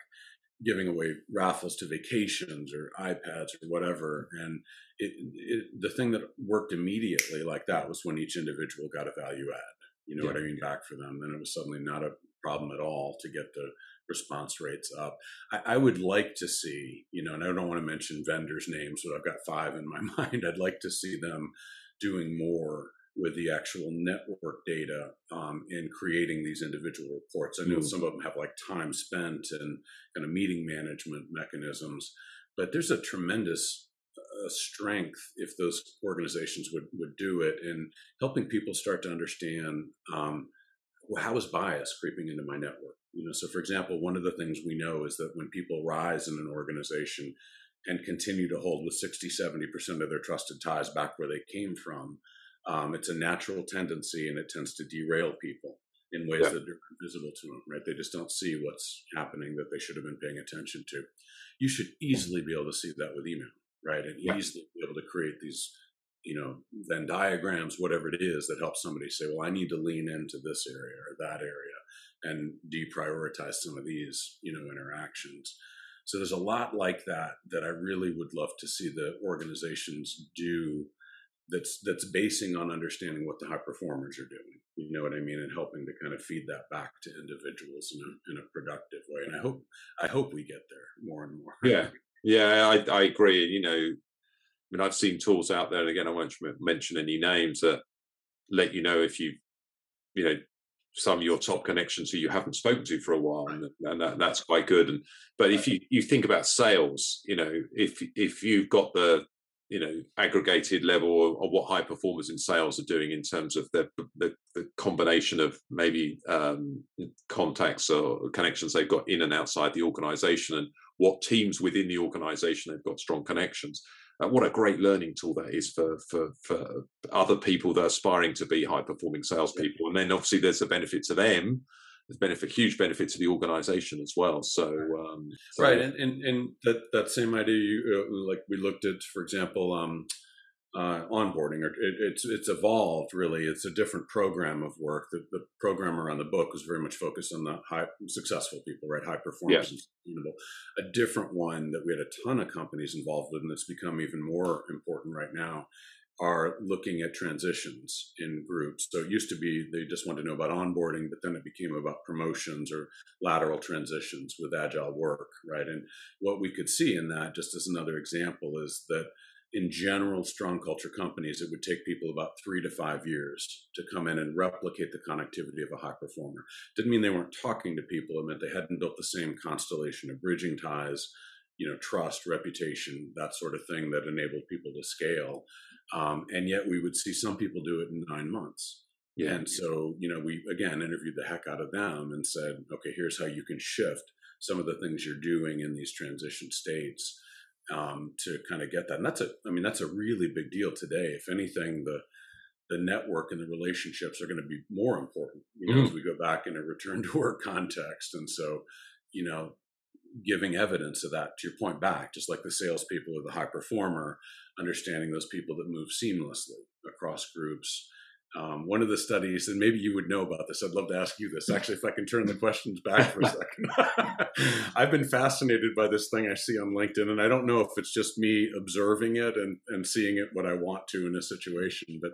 giving away raffles to vacations or iPads or whatever. And it, it, the thing that worked immediately like that was when each individual got a value add. You know yeah. what I mean? Back for them. Then it was suddenly not a problem at all to get the response rates up. I, I, would like to see, you know, and I don't want to mention vendors' names, but I've got five in my (laughs) mind. I'd like to see them doing more with the actual network data um, in creating these individual reports. I know mm. some of them have like time spent and kind of meeting management mechanisms, but there's a tremendous uh, strength if those organizations would would do it in helping people start to understand um, well, how is bias creeping into my network. You know, so for example, one of the things we know is that when people rise in an organization and continue to hold with 60, 70% of their trusted ties back where they came from, um, it's a natural tendency and it tends to derail people in ways yeah. that are invisible to them, right? They just don't see what's happening that they should have been paying attention to. You should easily be able to see that with email, right? And yeah. easily be able to create these, you know, Venn diagrams, whatever it is that helps somebody say, well, I need to lean into this area or that area and deprioritize some of these, you know, interactions. So there's a lot like that that I really would love to see the organizations do that's that's basing on understanding what the high performers are doing. You know what I mean, and helping to kind of feed that back to individuals in a, in a productive way. And I hope I hope we get there more and more. Yeah, yeah, I, I agree. You know, I mean, I've seen tools out there, and again, I won't mention any names that let you know if you, you know, some of your top connections who you haven't spoken to for a while, and, and that, that's quite good. And but if you you think about sales, you know, if if you've got the you know aggregated level of, what high performers in sales are doing in terms of the the, the combination of maybe um, contacts or connections they've got in and outside the organization and what teams within the organization they've got strong connections. Uh, what a great learning tool that is for for for other people that are aspiring to be high performing salespeople. And then obviously there's a benefit to them there's benefit huge benefit to the organization as well. So, um, so right and, and, and that that same idea you, uh, like we looked at for example um, uh, onboarding it, it's it's evolved really. It's a different program of work. The, the programmer on the book was very much focused on the high successful people right? High performance yeah. and sustainable. A different one that we had a ton of companies involved with and it's become even more important right now are looking at transitions in groups. So it used to be they just wanted to know about onboarding, but then it became about promotions or lateral transitions with agile work, right? And what we could see in that, just as another example, is that in general, strong culture companies, it would take people about three to five years to come in and replicate the connectivity of a high performer. Didn't mean they weren't talking to people. It meant they hadn't built the same constellation of bridging ties, you know, trust, reputation, that sort of thing that enabled people to scale. Um, and yet we would see some people do it in nine months. Yeah. And so, you know, we again interviewed the heck out of them and said, okay, here's how you can shift some of the things you're doing in these transition states um, to kind of get that. And that's a, I mean, that's a really big deal today. If anything, the the network and the relationships are going to be more important, you know, mm-hmm. as we go back in a return to work context. And so, you know, giving evidence of that to your point back, just like the salespeople or the high performer, understanding those people that move seamlessly across groups. Um, one of the studies, and maybe you would know about this. I'd love to ask you this. Actually, if I can turn the questions (laughs) back for a second, (laughs) I've been fascinated by this thing I see on LinkedIn, and I don't know if it's just me observing it and, and seeing it what I want to in a situation. But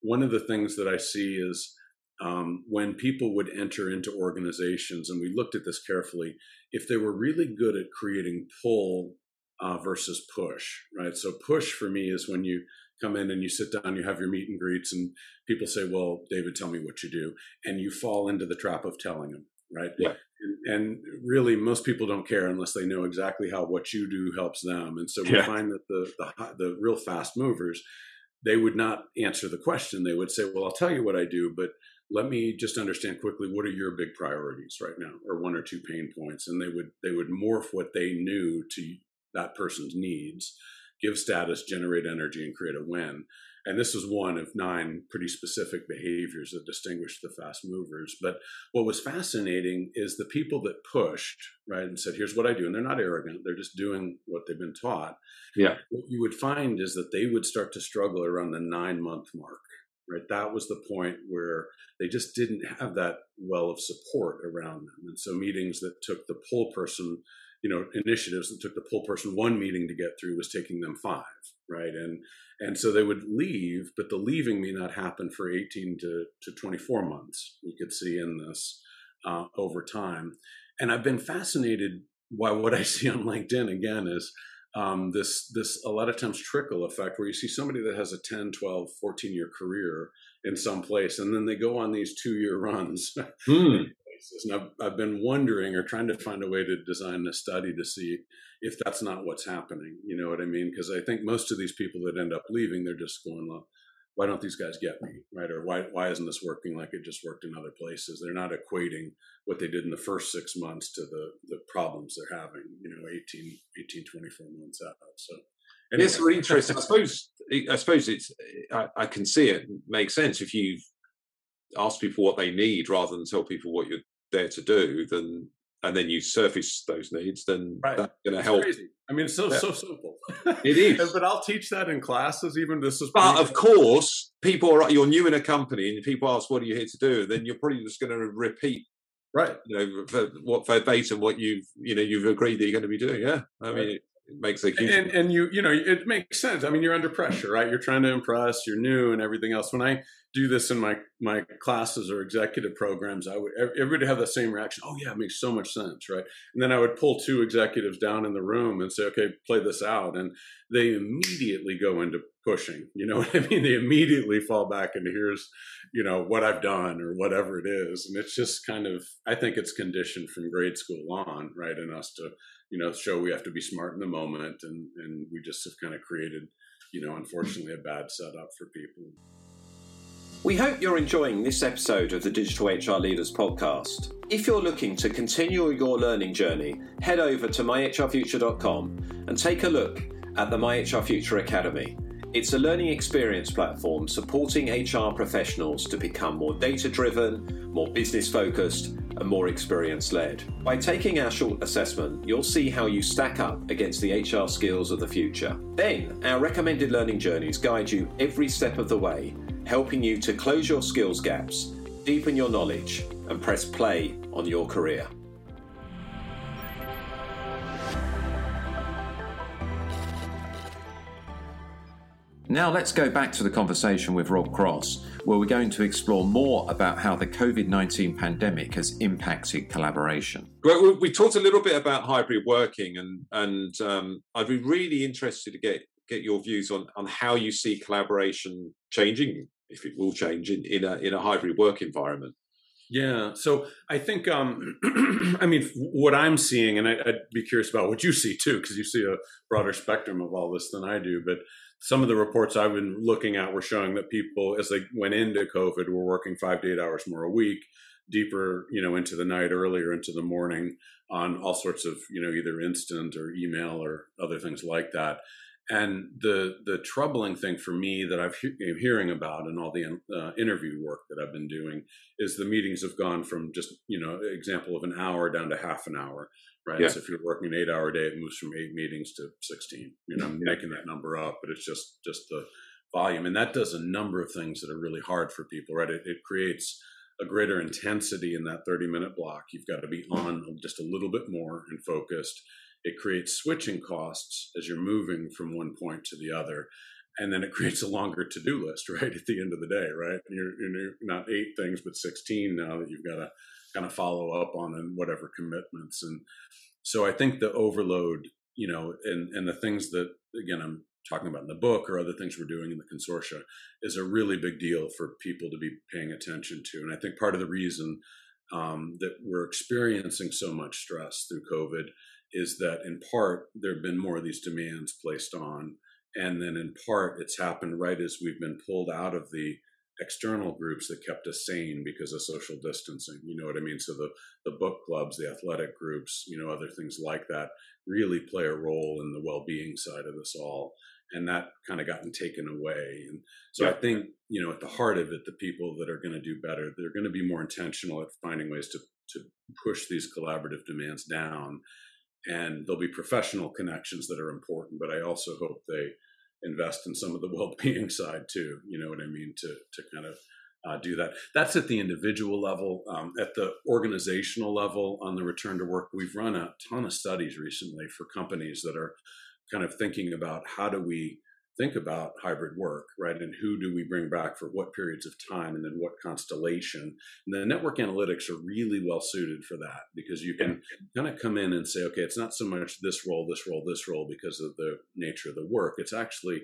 one of the things that I see is um, when people would enter into organizations, and we looked at this carefully, if they were really good at creating pull uh, versus push, right? So push for me is when you come in and you sit down, you have your meet and greets, and people say, "Well, David, tell me what you do," and you fall into the trap of telling them, right? Yeah. And, and really, most people don't care unless they know exactly how what you do helps them. And so we yeah. find that the, the the real fast movers, they would not answer the question. They would say, "Well, I'll tell you what I do, but." Let me just understand quickly what are your big priorities right now? Or one or two pain points and they would they would morph what they knew to that person's needs give status generate energy and create a win. And this was one of nine pretty specific behaviors that distinguished the fast movers. But what was fascinating is the people that pushed right and said here's what i do and they're not arrogant they're just doing what they've been taught. Yeah. What you would find is that they would start to struggle around the nine month mark right? That was the point where they just didn't have that well of support around them. And so meetings that took the pull person you know initiatives that took the pull person one meeting to get through was taking them five right? And and so they would leave but the leaving may not happen for 18 to, to 24 months we could see in this uh, over time. And i've been fascinated by what i see on linkedin again is um, this this a lot of times trickle effect where you see somebody that has a 10 12 14 year career in some place and then they go on these two year (laughs) runs hmm. and I've, I've been wondering or trying to find a way to design a study to see if that's not what's happening you know what i mean because i think most of these people that end up leaving they're just going well, why don't these guys get me right? Or why why isn't this working like it just worked in other places? They're not equating what they did in the first six months to the the problems they're having you know 18 18 24 months out so. Anyway. it's really interesting. I suppose i suppose it's I, I can see it makes sense if you ask people what they need rather than tell people what you're there to do then and then you surface those needs, then right. that's going to help. Crazy. I mean, it's so yeah. so simple. (laughs) It is, but I'll teach that in classes. Even this is. But of course, people are. You're new in a company, and people ask, "What are you here to do?" Then you're probably just going to repeat, right? You know, for, what verbatim what you've you know you've agreed that you're going to be doing. Yeah, I mean. It, makes a huge and, and you you know it makes sense i mean you're under pressure right you're trying to impress you're new and everything else when i do this in my my classes or executive programs, I would everybody have the same reaction. Oh yeah, it makes so much sense, right? And then I would pull two executives down in the room and say, okay, play this out, and they immediately go into pushing. You know (laughs) what I mean? They immediately fall back into here's you know what I've done or whatever it is, and it's just kind of I think it's conditioned from grade school on, right, in us to you know show we have to be smart in the moment, and and we just have kind of created you know unfortunately a bad setup for people. We hope you're enjoying this episode of the Digital HR Leaders podcast. If you're looking to continue your learning journey, head over to myhrfuture.com and take a look at the MyHR Future Academy. It's a learning experience platform supporting HR professionals to become more data driven, more business focused, and more experience led. By taking our short assessment, you'll see how you stack up against the HR skills of the future. Then, our recommended learning journeys guide you every step of the way helping you to close your skills gaps, deepen your knowledge, and press play on your career. Now let's go back to the conversation with Rob Cross, where we're going to explore more about how the COVID 19 pandemic has impacted collaboration. Well, we talked a little bit about hybrid working, and, and um, I'd be really interested to get, get your views on, on how you see collaboration changing if it will change in, in a in a hybrid work environment. Yeah, so I think, um, (clears throat) I mean, what I'm seeing, and I, would be curious about what you see too, because you see a broader spectrum of all this than I do. But some of the reports I've been looking at were showing that people, as they went into COVID, were working five to eight hours more a week, deeper, you know, into the night, earlier into the morning, on all sorts of, you know, either instant or email or other things like that. And the the troubling thing for me that I've he- hearing about in all the uh, interview work that I've been doing is the meetings have gone from just you know example of an hour down to half an hour, right? Yeah. So if you're working an eight hour day, it moves from eight meetings to sixteen. You know, I'm making that number up, but it's just just the volume, and that does a number of things that are really hard for people, right? It, it creates a greater intensity in that 30 minute block. You've got to be on just a little bit more and focused it creates switching costs as you're moving from one point to the other and then it (laughs) creates a longer to-do list right at the end of the day right? You're, you're not eight things but 16 now that you've got to kind of follow up on and whatever commitments. And so i think the overload you know and and the things that again i'm talking about in the book or other things we're doing in the consortia is a really big deal for people to be paying attention to. And i think part of the reason um, that we're experiencing so much stress through covid is that in part there have been more of these demands placed on and then in part it's happened right as we've been pulled out of the external groups that kept us sane because of social distancing you know what i mean so the the book clubs the athletic groups you know other things like that really play a role in the well-being side of this all and that kind of gotten taken away and so yeah. i think you know at the heart of it the people that are going to do better they're going to be more intentional at finding ways to to push these collaborative demands down and there'll be professional connections that are important but i also hope they invest in some of the (laughs) well-being side too you know what i mean to to kind of uh, do that. That's at the individual level um, at the organizational level on the return to work. We've run a ton of studies recently for companies that are kind of thinking about how do we think about hybrid work, right? And who do we bring back for what periods of time and then what constellation? And the network analytics are really well suited for that because you can kind of come in and say, okay, it's not so much this role, this role, this role because of the nature of the work. It's actually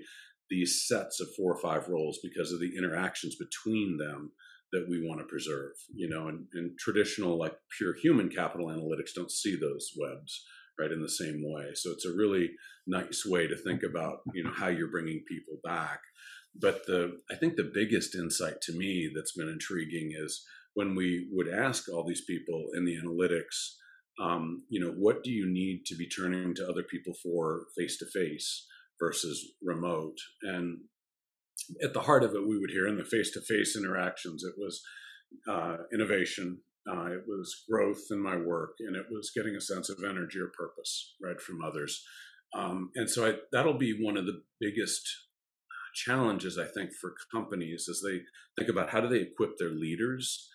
these sets of four or five roles because of the interactions between them that we want to preserve, you know, and, and traditional like pure human capital analytics don't see those webs right in the same way. So it's a really nice way to think about you know how you're bringing people back. But the i think the biggest insight to me that's been intriguing is when we would ask all these people in the analytics um, you know what do you need to be turning to other people for face to face versus remote? And at the heart of it we would hear in the face to face interactions it was uh, innovation uh, it was growth in my work, and it was getting a sense of energy or purpose, right, from others. Um, and so I, that'll be one of the biggest challenges I think for companies as they think about how do they equip their leaders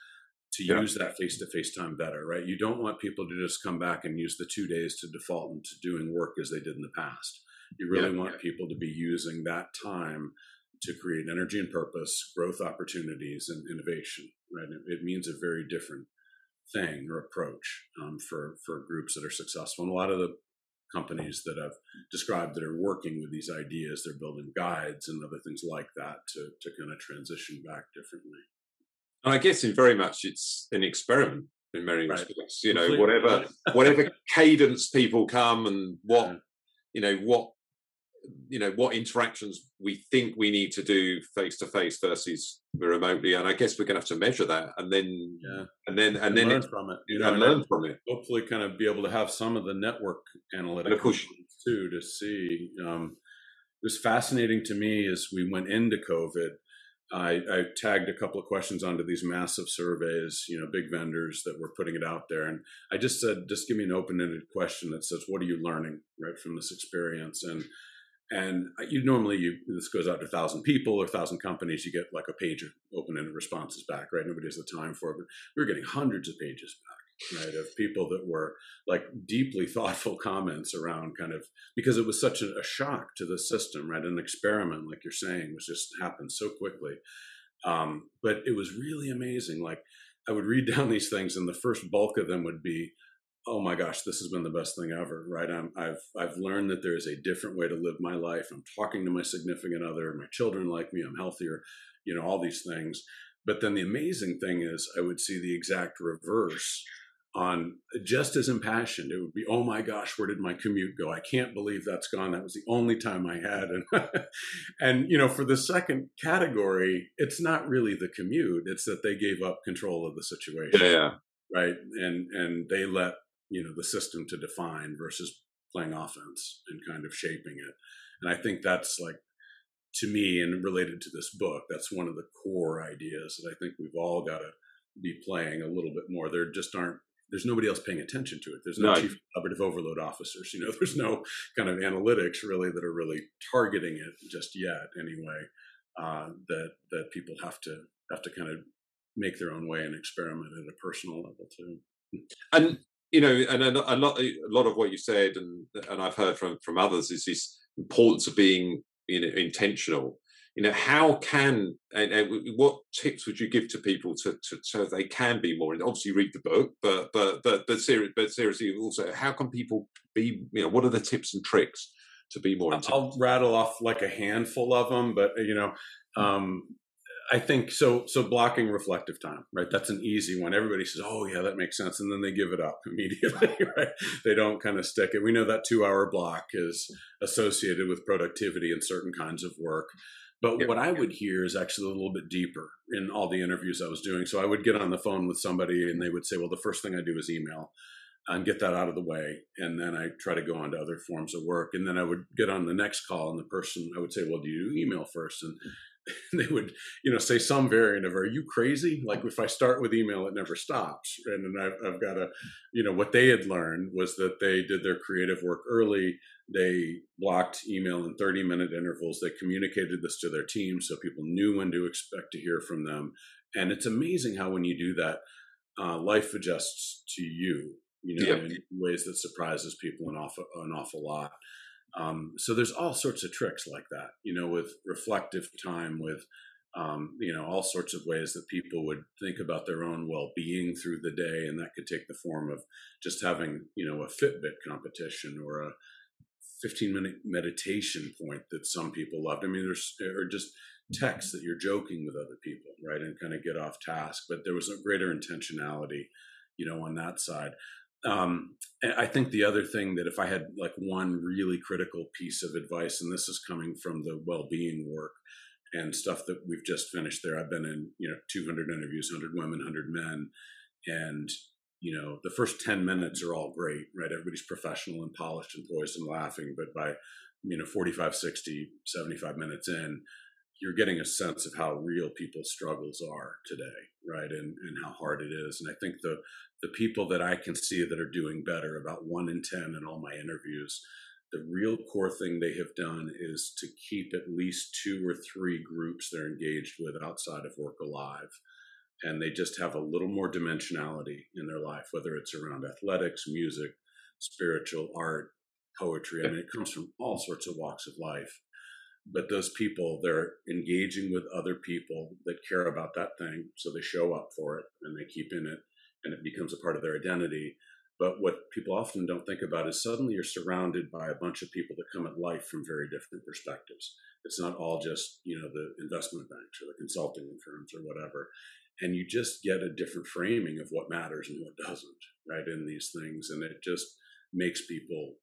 to yeah. use that face-to-face time better, right? You don't want people to just come back and use the two days to default into doing work as they did in the past. You really yeah. want people to be using that time to create energy and purpose, growth opportunities, and innovation. Right, it, it means a very different thing or approach um, for for groups that are successful. And a lot of the companies that I've described that are working with these ideas, they're building guides and other things like that to to kind of transition back differently. And I guess in very much it's an experiment in many right. respects. You know, whatever whatever (laughs) cadence people come and what yeah. you know what you know what interactions we think we need to do face to face versus remotely and i guess we're going to have to measure that and then yeah. and then and, and then learn it, from it you know and learn from it hopefully kind of be able to have some of the network analytics too to see um, it was fascinating to me as we went into covid I, I, tagged a couple of questions onto these massive surveys, you know, big vendors that were putting it out there. And I just said, just give me an open ended question that says, what are you learning, right, from this experience? And and you normally you this goes out to a thousand people or a thousand companies, you get like a page of open-ended responses back, right? Nobody has the time for it, but we were getting hundreds of pages back, right, of people that were like deeply (laughs) thoughtful comments around kind of because it was such a, a shock to the system, right? An experiment, like you're saying, was just happened so quickly. Um, but it was really amazing. Like I would read (laughs) down these things, and the first bulk of them would be oh my gosh, this has been the best thing ever, right? I'm, I've I've learned that there is a different way to live my life. I'm talking to my significant other, my children like me, I'm healthier, you know, all these things. But then the amazing thing is, I would see the exact reverse on just as impassioned. It would be, oh my gosh, where did my commute go? I can't believe that's gone. That was the only time I had. And, (laughs) and you know, for the second category, it's not really the commute. It's that they gave up control of the situation. Yeah. Right. And, and they let you know the system to define versus playing offense and kind of shaping it. And i think that's like to me and related to this book that's one of the core ideas that i think we've all got to be playing a little bit more. There just aren't there's nobody else paying attention to it. There's no, no. chief collaborative overload officers you know (laughs) there's no kind of analytics really that are really targeting it just yet anyway uh, that that people have to have to kind of make their own way and experiment at a personal level too. And you know, and a, lot, a lot of what you said, and and I've heard from from others, is this importance of being you know intentional. You know, how can and, and what tips would you give to people to, to so they can be more? And obviously, read the book, but but but but, seri- but seriously, also, how can people be? You know, what are the tips and tricks to be more? Intentional? I'll rattle off like a handful of them, but you know, um, I think so. So blocking reflective time, right? That's an easy one. Everybody says, "Oh, yeah, that makes sense," and then they give it up (laughs) immediately, right? They don't kind of stick it. We know that two-hour block is associated with productivity in certain kinds of work. But what I would hear is actually a little bit deeper in all the interviews I was doing. So I would get on the phone with somebody, and they would say, "Well, the first thing I do is email." and get that out of the way. And then I try to go on to other forms of work. And then I would get on the next call, and the person I would say, "Well, do you email first? And (laughs) they would, you know, say some variant of, "Are you crazy?" Like if I start with email, it never stops. And then I've, I've got a you know, what they had learned was that they did their creative work early. They blocked email in 30 minute intervals. They communicated this to their team so people knew when to expect to hear from them. And it's amazing how when you do that, uh, life adjusts to you, you know, yep. in ways that surprises people an awful, an awful lot. Um, so there's all sorts of tricks like that, you know, with reflective time, with um, you know all sorts of ways that people would think about their own well-being through the day, and that could take the form of just having you know a Fitbit competition or a 15-minute meditation point that some people loved. I mean, there's or just text that you're joking with other people, right, and kind of get off task. But there was a greater intentionality, you know, on that side um, I think the other thing that if I had like one really critical piece of advice, and this is coming from the well-being work and stuff that we've just finished there. I've been in you know 200 interviews, 100 women, 100 men, and you know the first 10 minutes are all great, right? Everybody's professional and polished and poised and laughing, but by you know 45, 60, 75 minutes in, you're getting a sense of how real people's struggles are today, right? And and how hard it is. And I think the the people that I can see that are doing better, about one in ten in all my interviews, the real core thing they have done is to keep at least two or three groups they're engaged with outside of work alive. And they just have a little more dimensionality in their life, whether it's around athletics, music, spiritual, art, poetry. I mean, it comes from all sorts of walks of life but those people they're engaging with other people that care about that thing so they show up for it and they keep in it and it becomes a part of their identity but what people often don't think about is suddenly you're surrounded by a bunch of people that come at life from very different perspectives it's not all just you know the investment banks or the consulting firms or whatever and you just get a different framing of what matters and what doesn't right in these things and it just makes people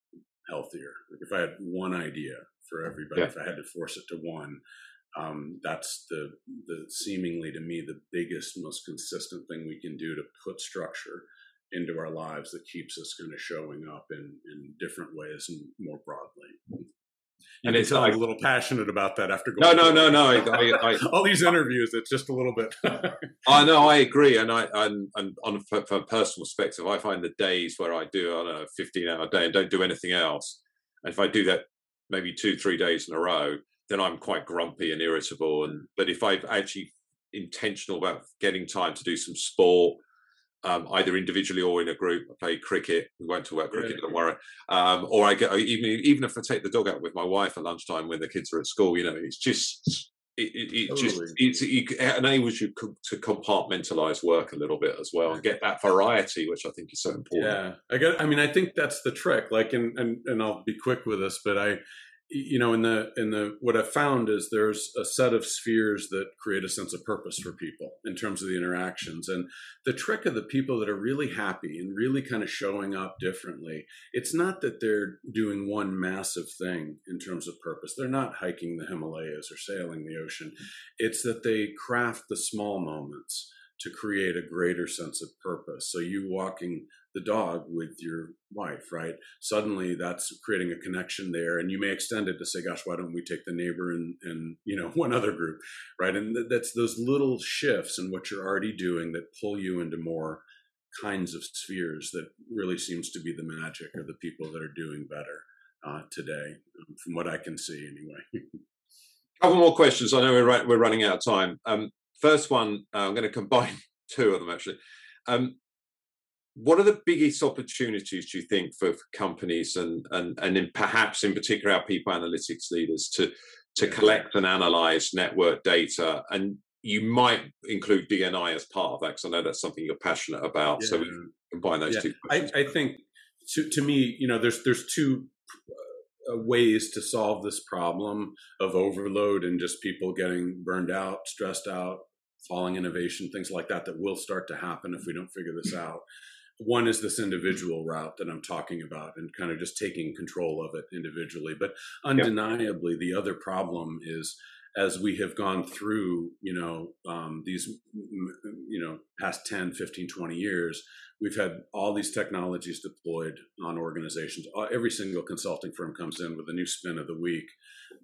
healthier like if i had one idea for everybody. Yeah. If I had to force it to one, um, that's the the seemingly to me the biggest, most consistent thing we can do to put structure into our lives that keeps us kind of showing up in in different ways and more broadly. You and it's like, a little passionate about that after going. No, no, no, no. I, I, (laughs) all these interviews, it's just a little bit. (laughs) I know, I agree, and I and, and on from a personal perspective, I find the days where I do I don't know, fifteen hour day and don't do anything else, and if I do that maybe two, three days in a row, then I'm quite grumpy and irritable. And but if I've actually intentional about getting time to do some sport, um, either individually or in a group. I play cricket. We won't talk about cricket, yeah. don't worry. Um, or I get even even if I take the dog out with my wife at lunchtime when the kids are at school, you know, it's just it, it, it just it's, it enables you to compartmentalize work a little bit as well and get that variety, which I think is so important. Yeah, I get. I mean, I think that's the trick. Like, and and and I'll be quick with this, but I you know in the in the what i've found is there's a set of spheres that create a sense of purpose for people in terms of the interactions. And the trick of the people that are really happy and really kind of showing up differently it's not that they're doing one massive thing in terms of purpose. They're not hiking the himalayas or sailing the ocean. It's that they craft the small moments to create a greater sense of purpose. So you walking the dog with your wife, right? Suddenly that's creating a connection there. And you may extend it to say, gosh, why don't we take the neighbor and, and you know, (laughs) one other group, right? And that's those little shifts in what you're already doing that pull you into more kinds of spheres that really seems to be the magic of the people that are doing better uh, today, um, from what I can see anyway. (laughs) couple more questions. I know we're, we're running out of time. Um, first one, uh, I'm going to combine (laughs) two of them actually. Um, what are the biggest opportunities do you think for, for companies and and and in perhaps in particular our people analytics leaders to to collect and analyze network data and you might include DNI as part of that because I know that's something you're passionate about. Yeah. So we combine those yeah. two. I, I, think to, to me, you know, there's there's two uh, ways to solve this problem of overload and just people getting burned out, stressed out, falling innovation, things like that, that will start to happen if we don't figure this (laughs) out. One is this individual route that I'm talking about and kind of just taking control of it individually. But undeniably, yep. the other problem is as we have gone through, you know, um, these, you know, past 10, 15, 20 years, we've had all these technologies deployed on organizations. Every single consulting firm comes in with a new spin of the week,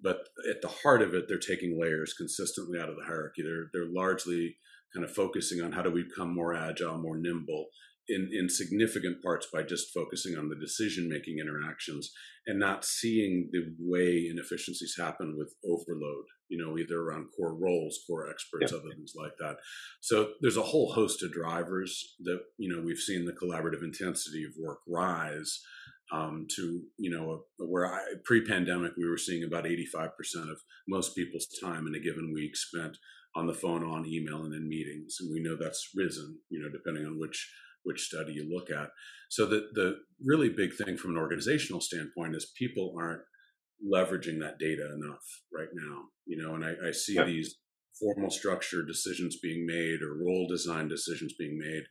but at the heart of it, they're taking layers consistently out of the hierarchy. They're they're largely kind of focusing on how do we become more agile, more nimble, in, in significant parts by just focusing on the decision making interactions and not seeing the way inefficiencies happen with overload, you know, either around core roles, core experts, yeah. other things like that. So there's a whole host of drivers that, you know, we've seen the collaborative intensity of work rise um, to, you know, where I, pre-pandemic, we were seeing about 85% of most people's time in a given week spent on the phone, on email, and in meetings. And we know that's risen, you know, depending on which which study you look at. So the the really big thing from an organizational standpoint is people aren't leveraging that data enough right now. You know, and I, I see yeah. these formal structure decisions being made or role design decisions being made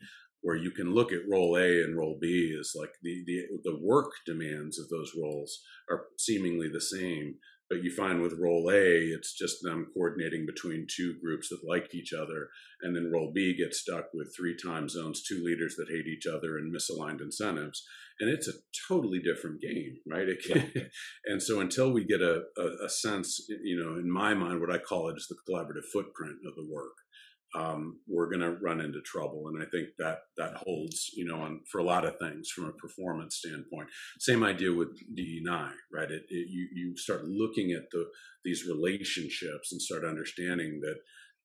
where you can look at role A and role B is like the, the the work demands of those roles are seemingly the same, but you find with role A, it's just them coordinating between two groups that like each other. And then role B gets stuck with three time zones, two leaders that hate each other, and misaligned incentives. And it's a totally different game, right? Yeah. (laughs) and so until we get a, a, a sense, you know, in my mind, what I call it is the collaborative footprint of the work um, we're going to run into trouble. And I think that that holds, you know, on for a lot of things from a performance standpoint. Same idea with DNI, right? It, it, you you start looking at the these relationships and start understanding that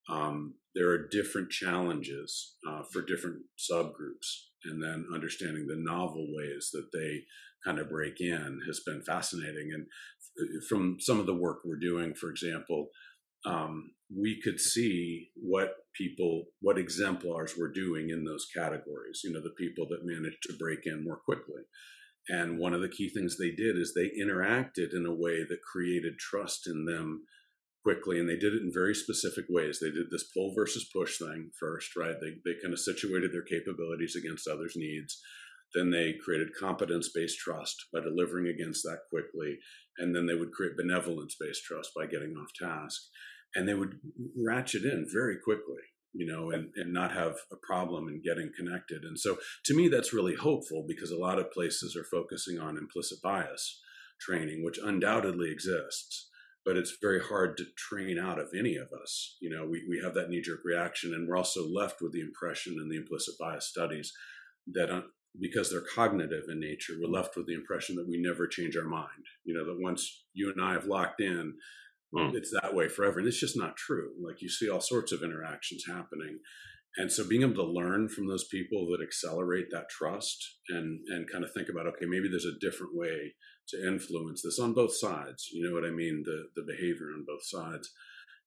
um, there are different challenges uh, for different subgroups. And then understanding the novel ways that they kind of break in has been fascinating. And from some of the work we're doing, for example, um, we could see what people, what exemplars were doing in those categories. You know, the people that managed to break in more quickly. And one of the key things they did is they interacted in a way that created trust in them quickly. And they did it in very specific ways. They did this pull versus push thing first, right? They, they kind of situated their capabilities against others' needs. Then they created competence based trust by delivering against that quickly. And then they would create benevolence based trust by getting off task. And they would ratchet in very quickly, you know, and, and not have a problem in getting connected. And so to me, that's really hopeful because a lot of places are focusing on implicit bias training, which undoubtedly exists. But it's very hard to train out of any of us. You know, we, we have that knee jerk reaction, and we're also left with the impression in the implicit bias studies that uh, because they're cognitive in nature, we're left with the impression that we never change our mind. You know, that once you and I have locked in, mm. it's that way forever. And it's just not true. Like you see all sorts of interactions happening. And so being able to learn from those people that accelerate that trust and and kind of think about, okay, maybe there's a different way to influence this on both sides. You know what I mean? The the behavior on both sides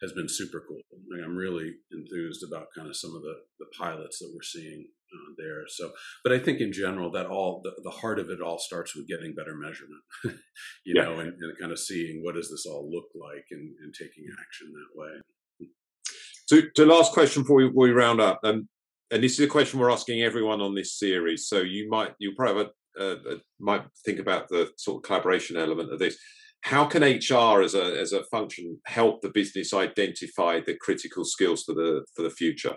has been super cool. Like I'm really enthused about kind of some of the the pilots that we're seeing uh, there. So, but I think in general that all the, the heart of it all starts with getting better measurement, (laughs) you yeah. know, and, and, kind of seeing what does this all look like and, and taking action that way. So, the last question before we, before we round up, um, and this is a question we're asking everyone on this series. So you might you probably uh, might think about the sort of collaboration element of this. How can HR as a as a function help the business identify the critical skills for the for the future?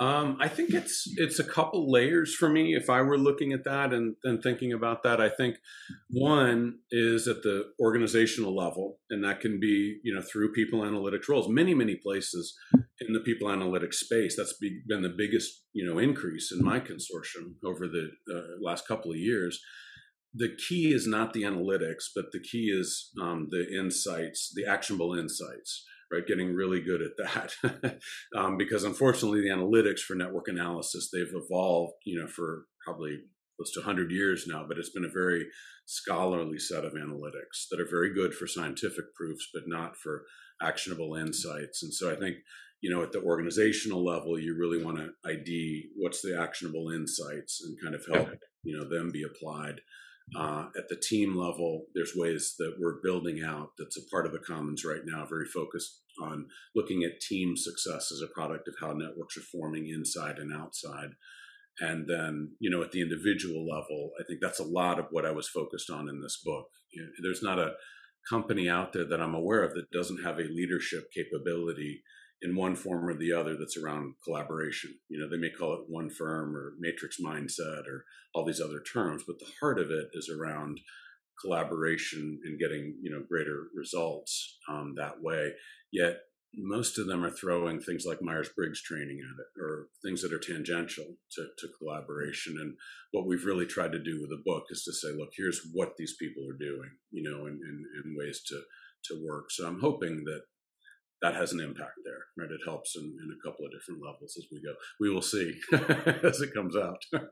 Um, I think it's it's a couple layers for me. If I were looking at that and, and thinking about that, I think one is at the organizational level, and that can be you know through people analytics roles. Many many places in the people analytics space, that's been the biggest you know increase in my consortium over the uh, last couple of years. The key is not the analytics, but the key is um, the insights, the actionable insights right? Getting really good at that, (laughs) um, because unfortunately, the analytics for network analysis they've evolved, you know, for probably close to 100 years now, but it's been a very scholarly set of analytics that are very good for scientific proofs, but not for actionable insights. And so I think, you know, at the organizational level, you really want to ID what's the actionable insights and kind of help, you know, them be applied. Uh, at the team level, there's ways that we're building out that's a part of the commons right now, very focused on looking at team success as a product of how networks are forming inside and outside. And then, you know, at the individual level, I think that's a lot of what I was focused on in this book. You know, there's not a company out there that I'm aware of that doesn't have a leadership capability in one form or the other that's around collaboration. You know, they may call it one firm or matrix mindset or all these other terms, but the heart of it is around collaboration and getting you know greater results um, that way. Yet most of them are throwing things like Myers Briggs training at it or things that are tangential to, to collaboration. And what we've really tried to do with the book is to say, look, here's what these people are doing, you know, in, in ways to to work. So I'm hoping that that has an impact there, right? It helps in, in a couple of different levels as we go. We will see (laughs) as it comes out. (laughs)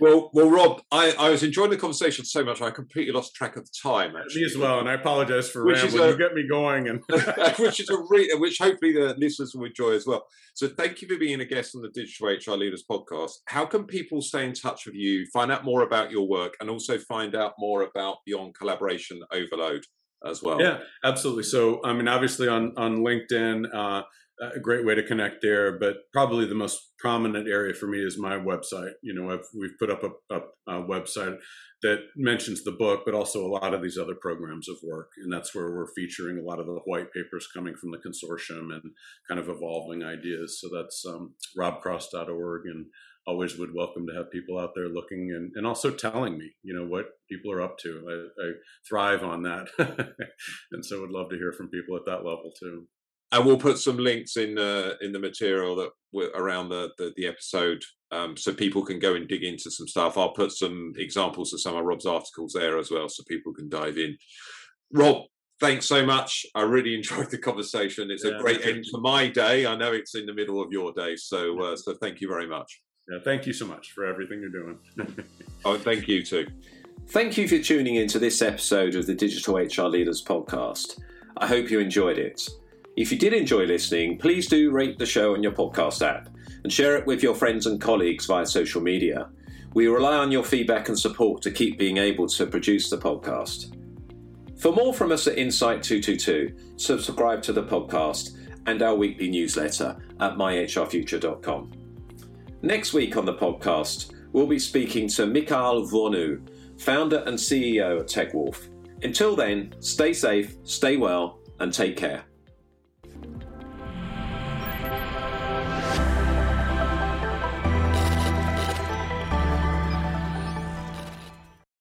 well, well, Rob, I, I was enjoying the conversation so much I completely lost track of the time. Actually, me as well, and I apologize for which rambling. A, you get me going, and (laughs) which is a re- which hopefully the listeners will enjoy as well. So, thank you for being a guest on the Digital HR Leaders podcast. How can people stay in touch with you, find out more about your work, and also find out more about Beyond Collaboration Overload? As well. Yeah, absolutely. So, I mean, obviously on on LinkedIn, uh, a great way to connect there. But probably the most prominent area for me is my website. You know, I've, we've put up a, a, a, website that mentions the book, but also a lot of these other programs of work, and that's where we're featuring a lot of the white papers coming from the consortium and kind of evolving ideas. So that's um, robcross.org and always would welcome to have people out there looking and, and also telling me, you know, what people are up to. I, I thrive on that. (laughs) and so would love to hear from people at that level too. And we'll put some links in uh, in the material that were around the, the, the episode um, so people can go and dig into some stuff. I'll put some examples of some of Rob's articles there as well so people can dive in. Rob, thanks so much. I really (laughs) enjoyed the conversation. It's yeah, a great end to my day. I know it's in the middle of your day, so uh, so thank you very much. Yeah, thank you so much for everything you're doing. (laughs) oh, thank you too. Thank you for tuning in to this episode of the Digital HR Leaders podcast. I hope you enjoyed it. If you did enjoy listening, please do rate the show on your podcast app and share it with your friends and colleagues via social media. We rely on your feedback and support to keep being able to produce the podcast. For more from us at Insight 222, subscribe to the podcast and our weekly newsletter at myhrfuture.com. Next week on the podcast, we'll be speaking to Mikaël Wornoo, founder and CEO at TechWolf. Until then, stay safe, stay well, and take care.